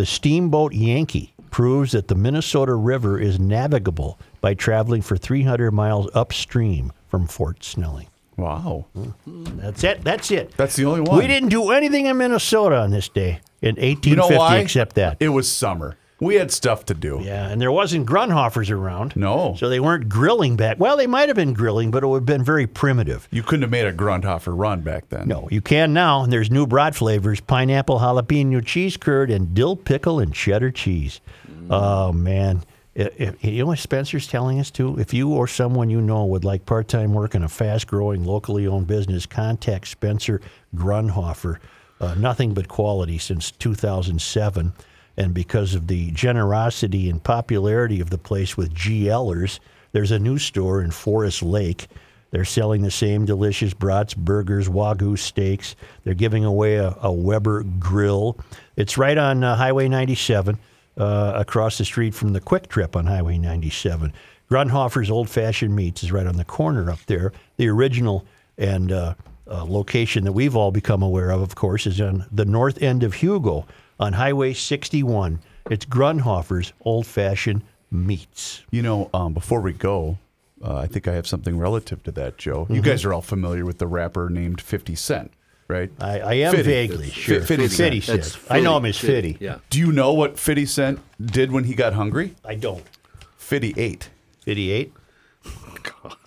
Speaker 1: the steamboat Yankee proves that the Minnesota River is navigable by traveling for 300 miles upstream from Fort Snelling.
Speaker 2: Wow. Mm-hmm.
Speaker 1: That's it. That's it.
Speaker 2: That's the only one.
Speaker 1: We didn't do anything in Minnesota on this day in 1850
Speaker 2: You know why?
Speaker 1: except that.
Speaker 2: It was summer. We had stuff to do.
Speaker 1: Yeah, and there wasn't Grundhofers around.
Speaker 2: No.
Speaker 1: So they weren't grilling back. Well, they might have been grilling, but it would have been very primitive.
Speaker 2: You couldn't have made a Grundhofer run back then.
Speaker 1: No, you can now. And there's new broad flavors pineapple jalapeno cheese curd and dill pickle and cheddar cheese. Oh, man. If- if- you know what Spencer's telling us too? If you or someone you know would like part time work in a fast growing, locally owned business, contact Spencer Grundhofer. Uh, nothing but quality since 2007. And because of the generosity and popularity of the place with GLers, there's a new store in Forest Lake. They're selling the same delicious brats, burgers, wagyu steaks. They're giving away a, a Weber grill. It's right on uh, Highway 97, uh, across the street from the Quick Trip on Highway 97. Grundhofer's Old Fashioned Meats is right on the corner up there. The original and uh, uh, location that we've all become aware of, of course, is on the north end of Hugo on Highway 61. It's Grundhofer's Old Fashioned Meats.
Speaker 2: You know, um, before we go, uh, I think I have something relative to that, Joe. You
Speaker 1: Mhm.
Speaker 2: guys are all familiar with the rapper named 50 Cent, right?
Speaker 1: I, I am
Speaker 2: Fitty.
Speaker 1: vaguely
Speaker 2: Fi-
Speaker 1: sure.
Speaker 2: 50 Cent.
Speaker 1: Fitty said. I know him as Fitty.
Speaker 2: Do you know what 50 Cent did when he got hungry?
Speaker 1: I don't.
Speaker 2: 58.
Speaker 1: 58?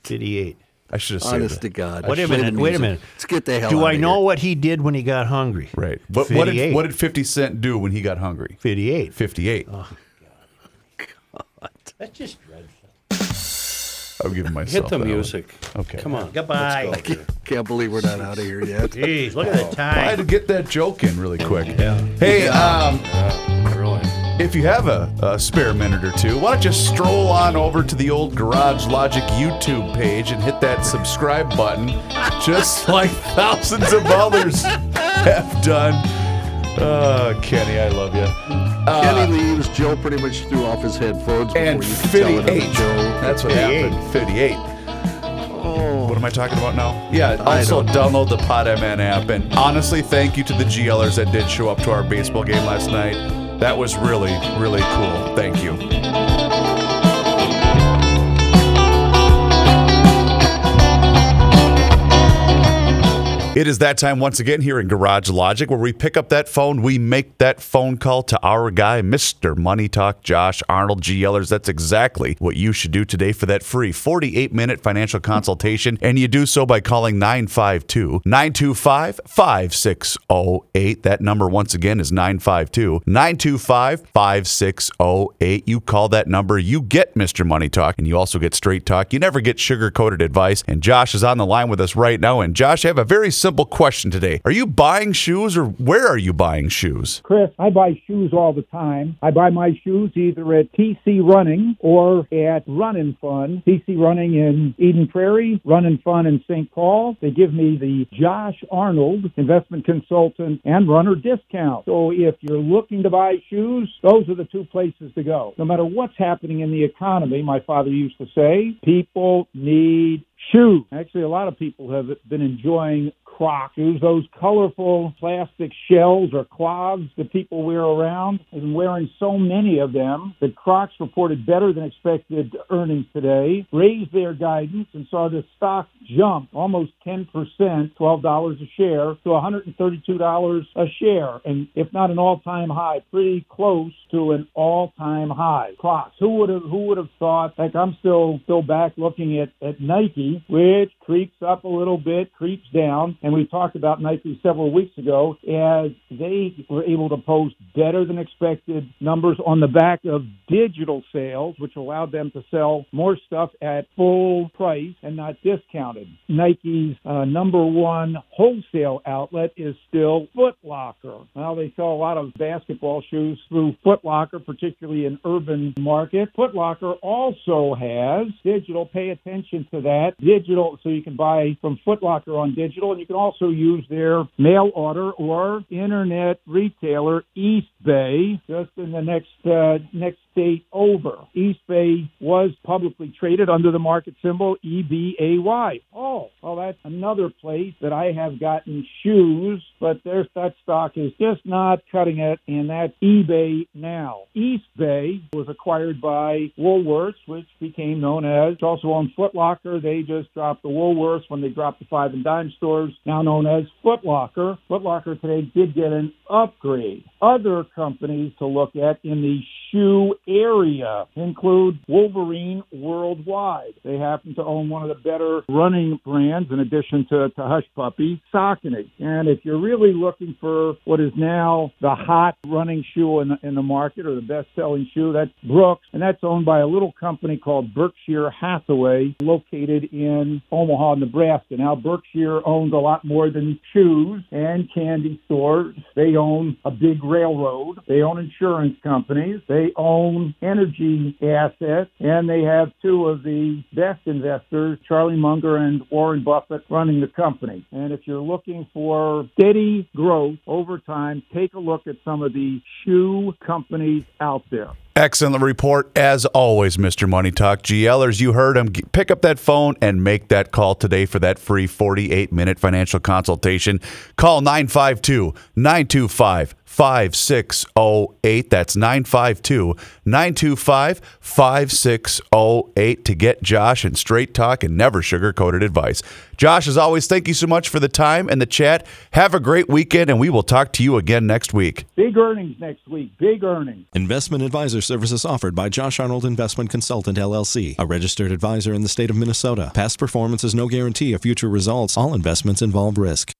Speaker 1: 58.
Speaker 2: I should have said
Speaker 5: Honest
Speaker 2: that.
Speaker 5: to God.
Speaker 1: Wait a minute. Wait a minute.
Speaker 5: Let's get the hell
Speaker 1: Do
Speaker 5: outta
Speaker 1: I know
Speaker 5: here.
Speaker 1: what he did when he got hungry?
Speaker 2: Right. But what did,
Speaker 1: 58.
Speaker 2: what did 50 Cent do when he got hungry?
Speaker 1: 58.
Speaker 2: 58.
Speaker 1: oh god That's just dreadful.
Speaker 2: I'm giving myself
Speaker 3: Hit the
Speaker 2: that one.
Speaker 3: music.
Speaker 2: Okay.
Speaker 3: Come on.
Speaker 1: Goodbye.
Speaker 3: Let's go.
Speaker 5: Can't believe we're not out of here yet.
Speaker 1: Jeez, look at the time.
Speaker 2: I had
Speaker 1: time.
Speaker 2: to get that joke in really quick. Yeah. Hey, um, if you have a, a spare minute or two, why don't you stroll on over to the old Garage Logic YouTube page and hit that subscribe button, just like thousands of others have done. Oh, Kenny, I love you.
Speaker 5: Uh, Kenny leaves. Joe pretty much threw off his headphones before
Speaker 2: and
Speaker 5: you could tell it
Speaker 2: 58.
Speaker 5: Joe.
Speaker 2: That's what
Speaker 1: 58.
Speaker 2: happened. 58.
Speaker 5: Oh.
Speaker 2: What am I talking about now? Yeah,
Speaker 5: I
Speaker 2: also download the PodMN app. And honestly, thank you to the GLers that did show up to our baseball game last night. That was really, really cool. Thank you. It is that time once again here in Garage Logic where we pick up that phone, we make that phone call to our guy, Mr. Money Talk, Josh Arnold GLers. That's exactly what you should do today for that free 48 minute financial consultation. And you do so by calling 952 925 5608. That number, once again, is 952 925 5608. You call that number, you get Mr. Money Talk, and you also get straight talk. You never get sugar coated advice. And Josh is on the line with us right now. And Josh, I have a very simple question today. Are you buying shoes or where are you buying shoes?
Speaker 16: Chris, I buy shoes all the time. I buy my shoes either at TC Running or at Run and Fun. TC Running in Eden Prairie, Run and Fun in St. Paul. They give me the Josh Arnold investment consultant and runner discount. So if you're looking to buy shoes, those are the two places to go. No matter what's happening in the economy, my father used to say, people need shoes. Actually, a lot of people have been enjoying Crocs, shoes, those colorful plastic shells or clogs that people wear around, and wearing so many of them that Crocs reported better than expected earnings today, raised their guidance, and saw the stock jump almost 10%, $12 a share, to $132 a share, and if not an all-time high, pretty close to an all-time high. Crocs. Who would have Who would have thought? Like I'm still still back looking at at Nike, which creeps up a little bit, creeps down, and we talked about Nike several weeks ago as they were able to post better than expected numbers on the back of digital sales, which allowed them to sell more stuff at full price and not discounted. Nike's uh, number one wholesale outlet is still Foot Locker. Well, they sell a lot of basketball shoes through Foot Locker, particularly in urban markets. Foot Locker also has digital. Pay attention to that. Digital, so you can buy from Foot Locker on digital, and you can also use their mail order or internet retailer Eastbay just in the next uh, next state over. Eastbay was publicly traded under the market symbol EBAY. Oh, well, that's another place that I have gotten shoes, but there's that stock is just not cutting it, and that's eBay now. Eastbay was acquired by Woolworths, which became known as, also on Foot Locker. They just dropped the Woolworths when they dropped the five and dime stores, now known as Foot Locker. Foot Locker today did get an upgrade. Other companies to look at in the shoe area include Wolverine Worldwide. They happen to own one of the better running brands in addition to, to Hush Puppy, Saucony. And if you're really looking for what is now the hot running shoe in the, in the market or the best selling shoe, that's Brooks. And that's owned by a little company called Berkshire Hathaway located in Omaha, Nebraska. Now, Berkshire owns a lot more than shoes and candy stores. They own a big railroad. They own insurance companies. They own energy assets. And they have two of the best investors, Charlie Munger and Warren Buffett, running the company. And if you're looking for steady growth over time, take a look at some of the shoe companies out there.
Speaker 2: Excellent report as always, Mr. Money Talk. GLers, you heard him. Pick up that phone and make that call today for that free 48 minute financial consultation. Call 952 925 5608. That's 952 925 5608 to get Josh and straight talk and never sugar coated advice. Josh, as always, thank you so much for the time and the chat. Have a great weekend, and we will talk to you again next week.
Speaker 16: Big earnings next week. Big earnings.
Speaker 17: Investment advisor services offered by Josh Arnold Investment Consultant LLC, a registered advisor in the state of Minnesota. Past performance is no guarantee of future results. All investments involve risk.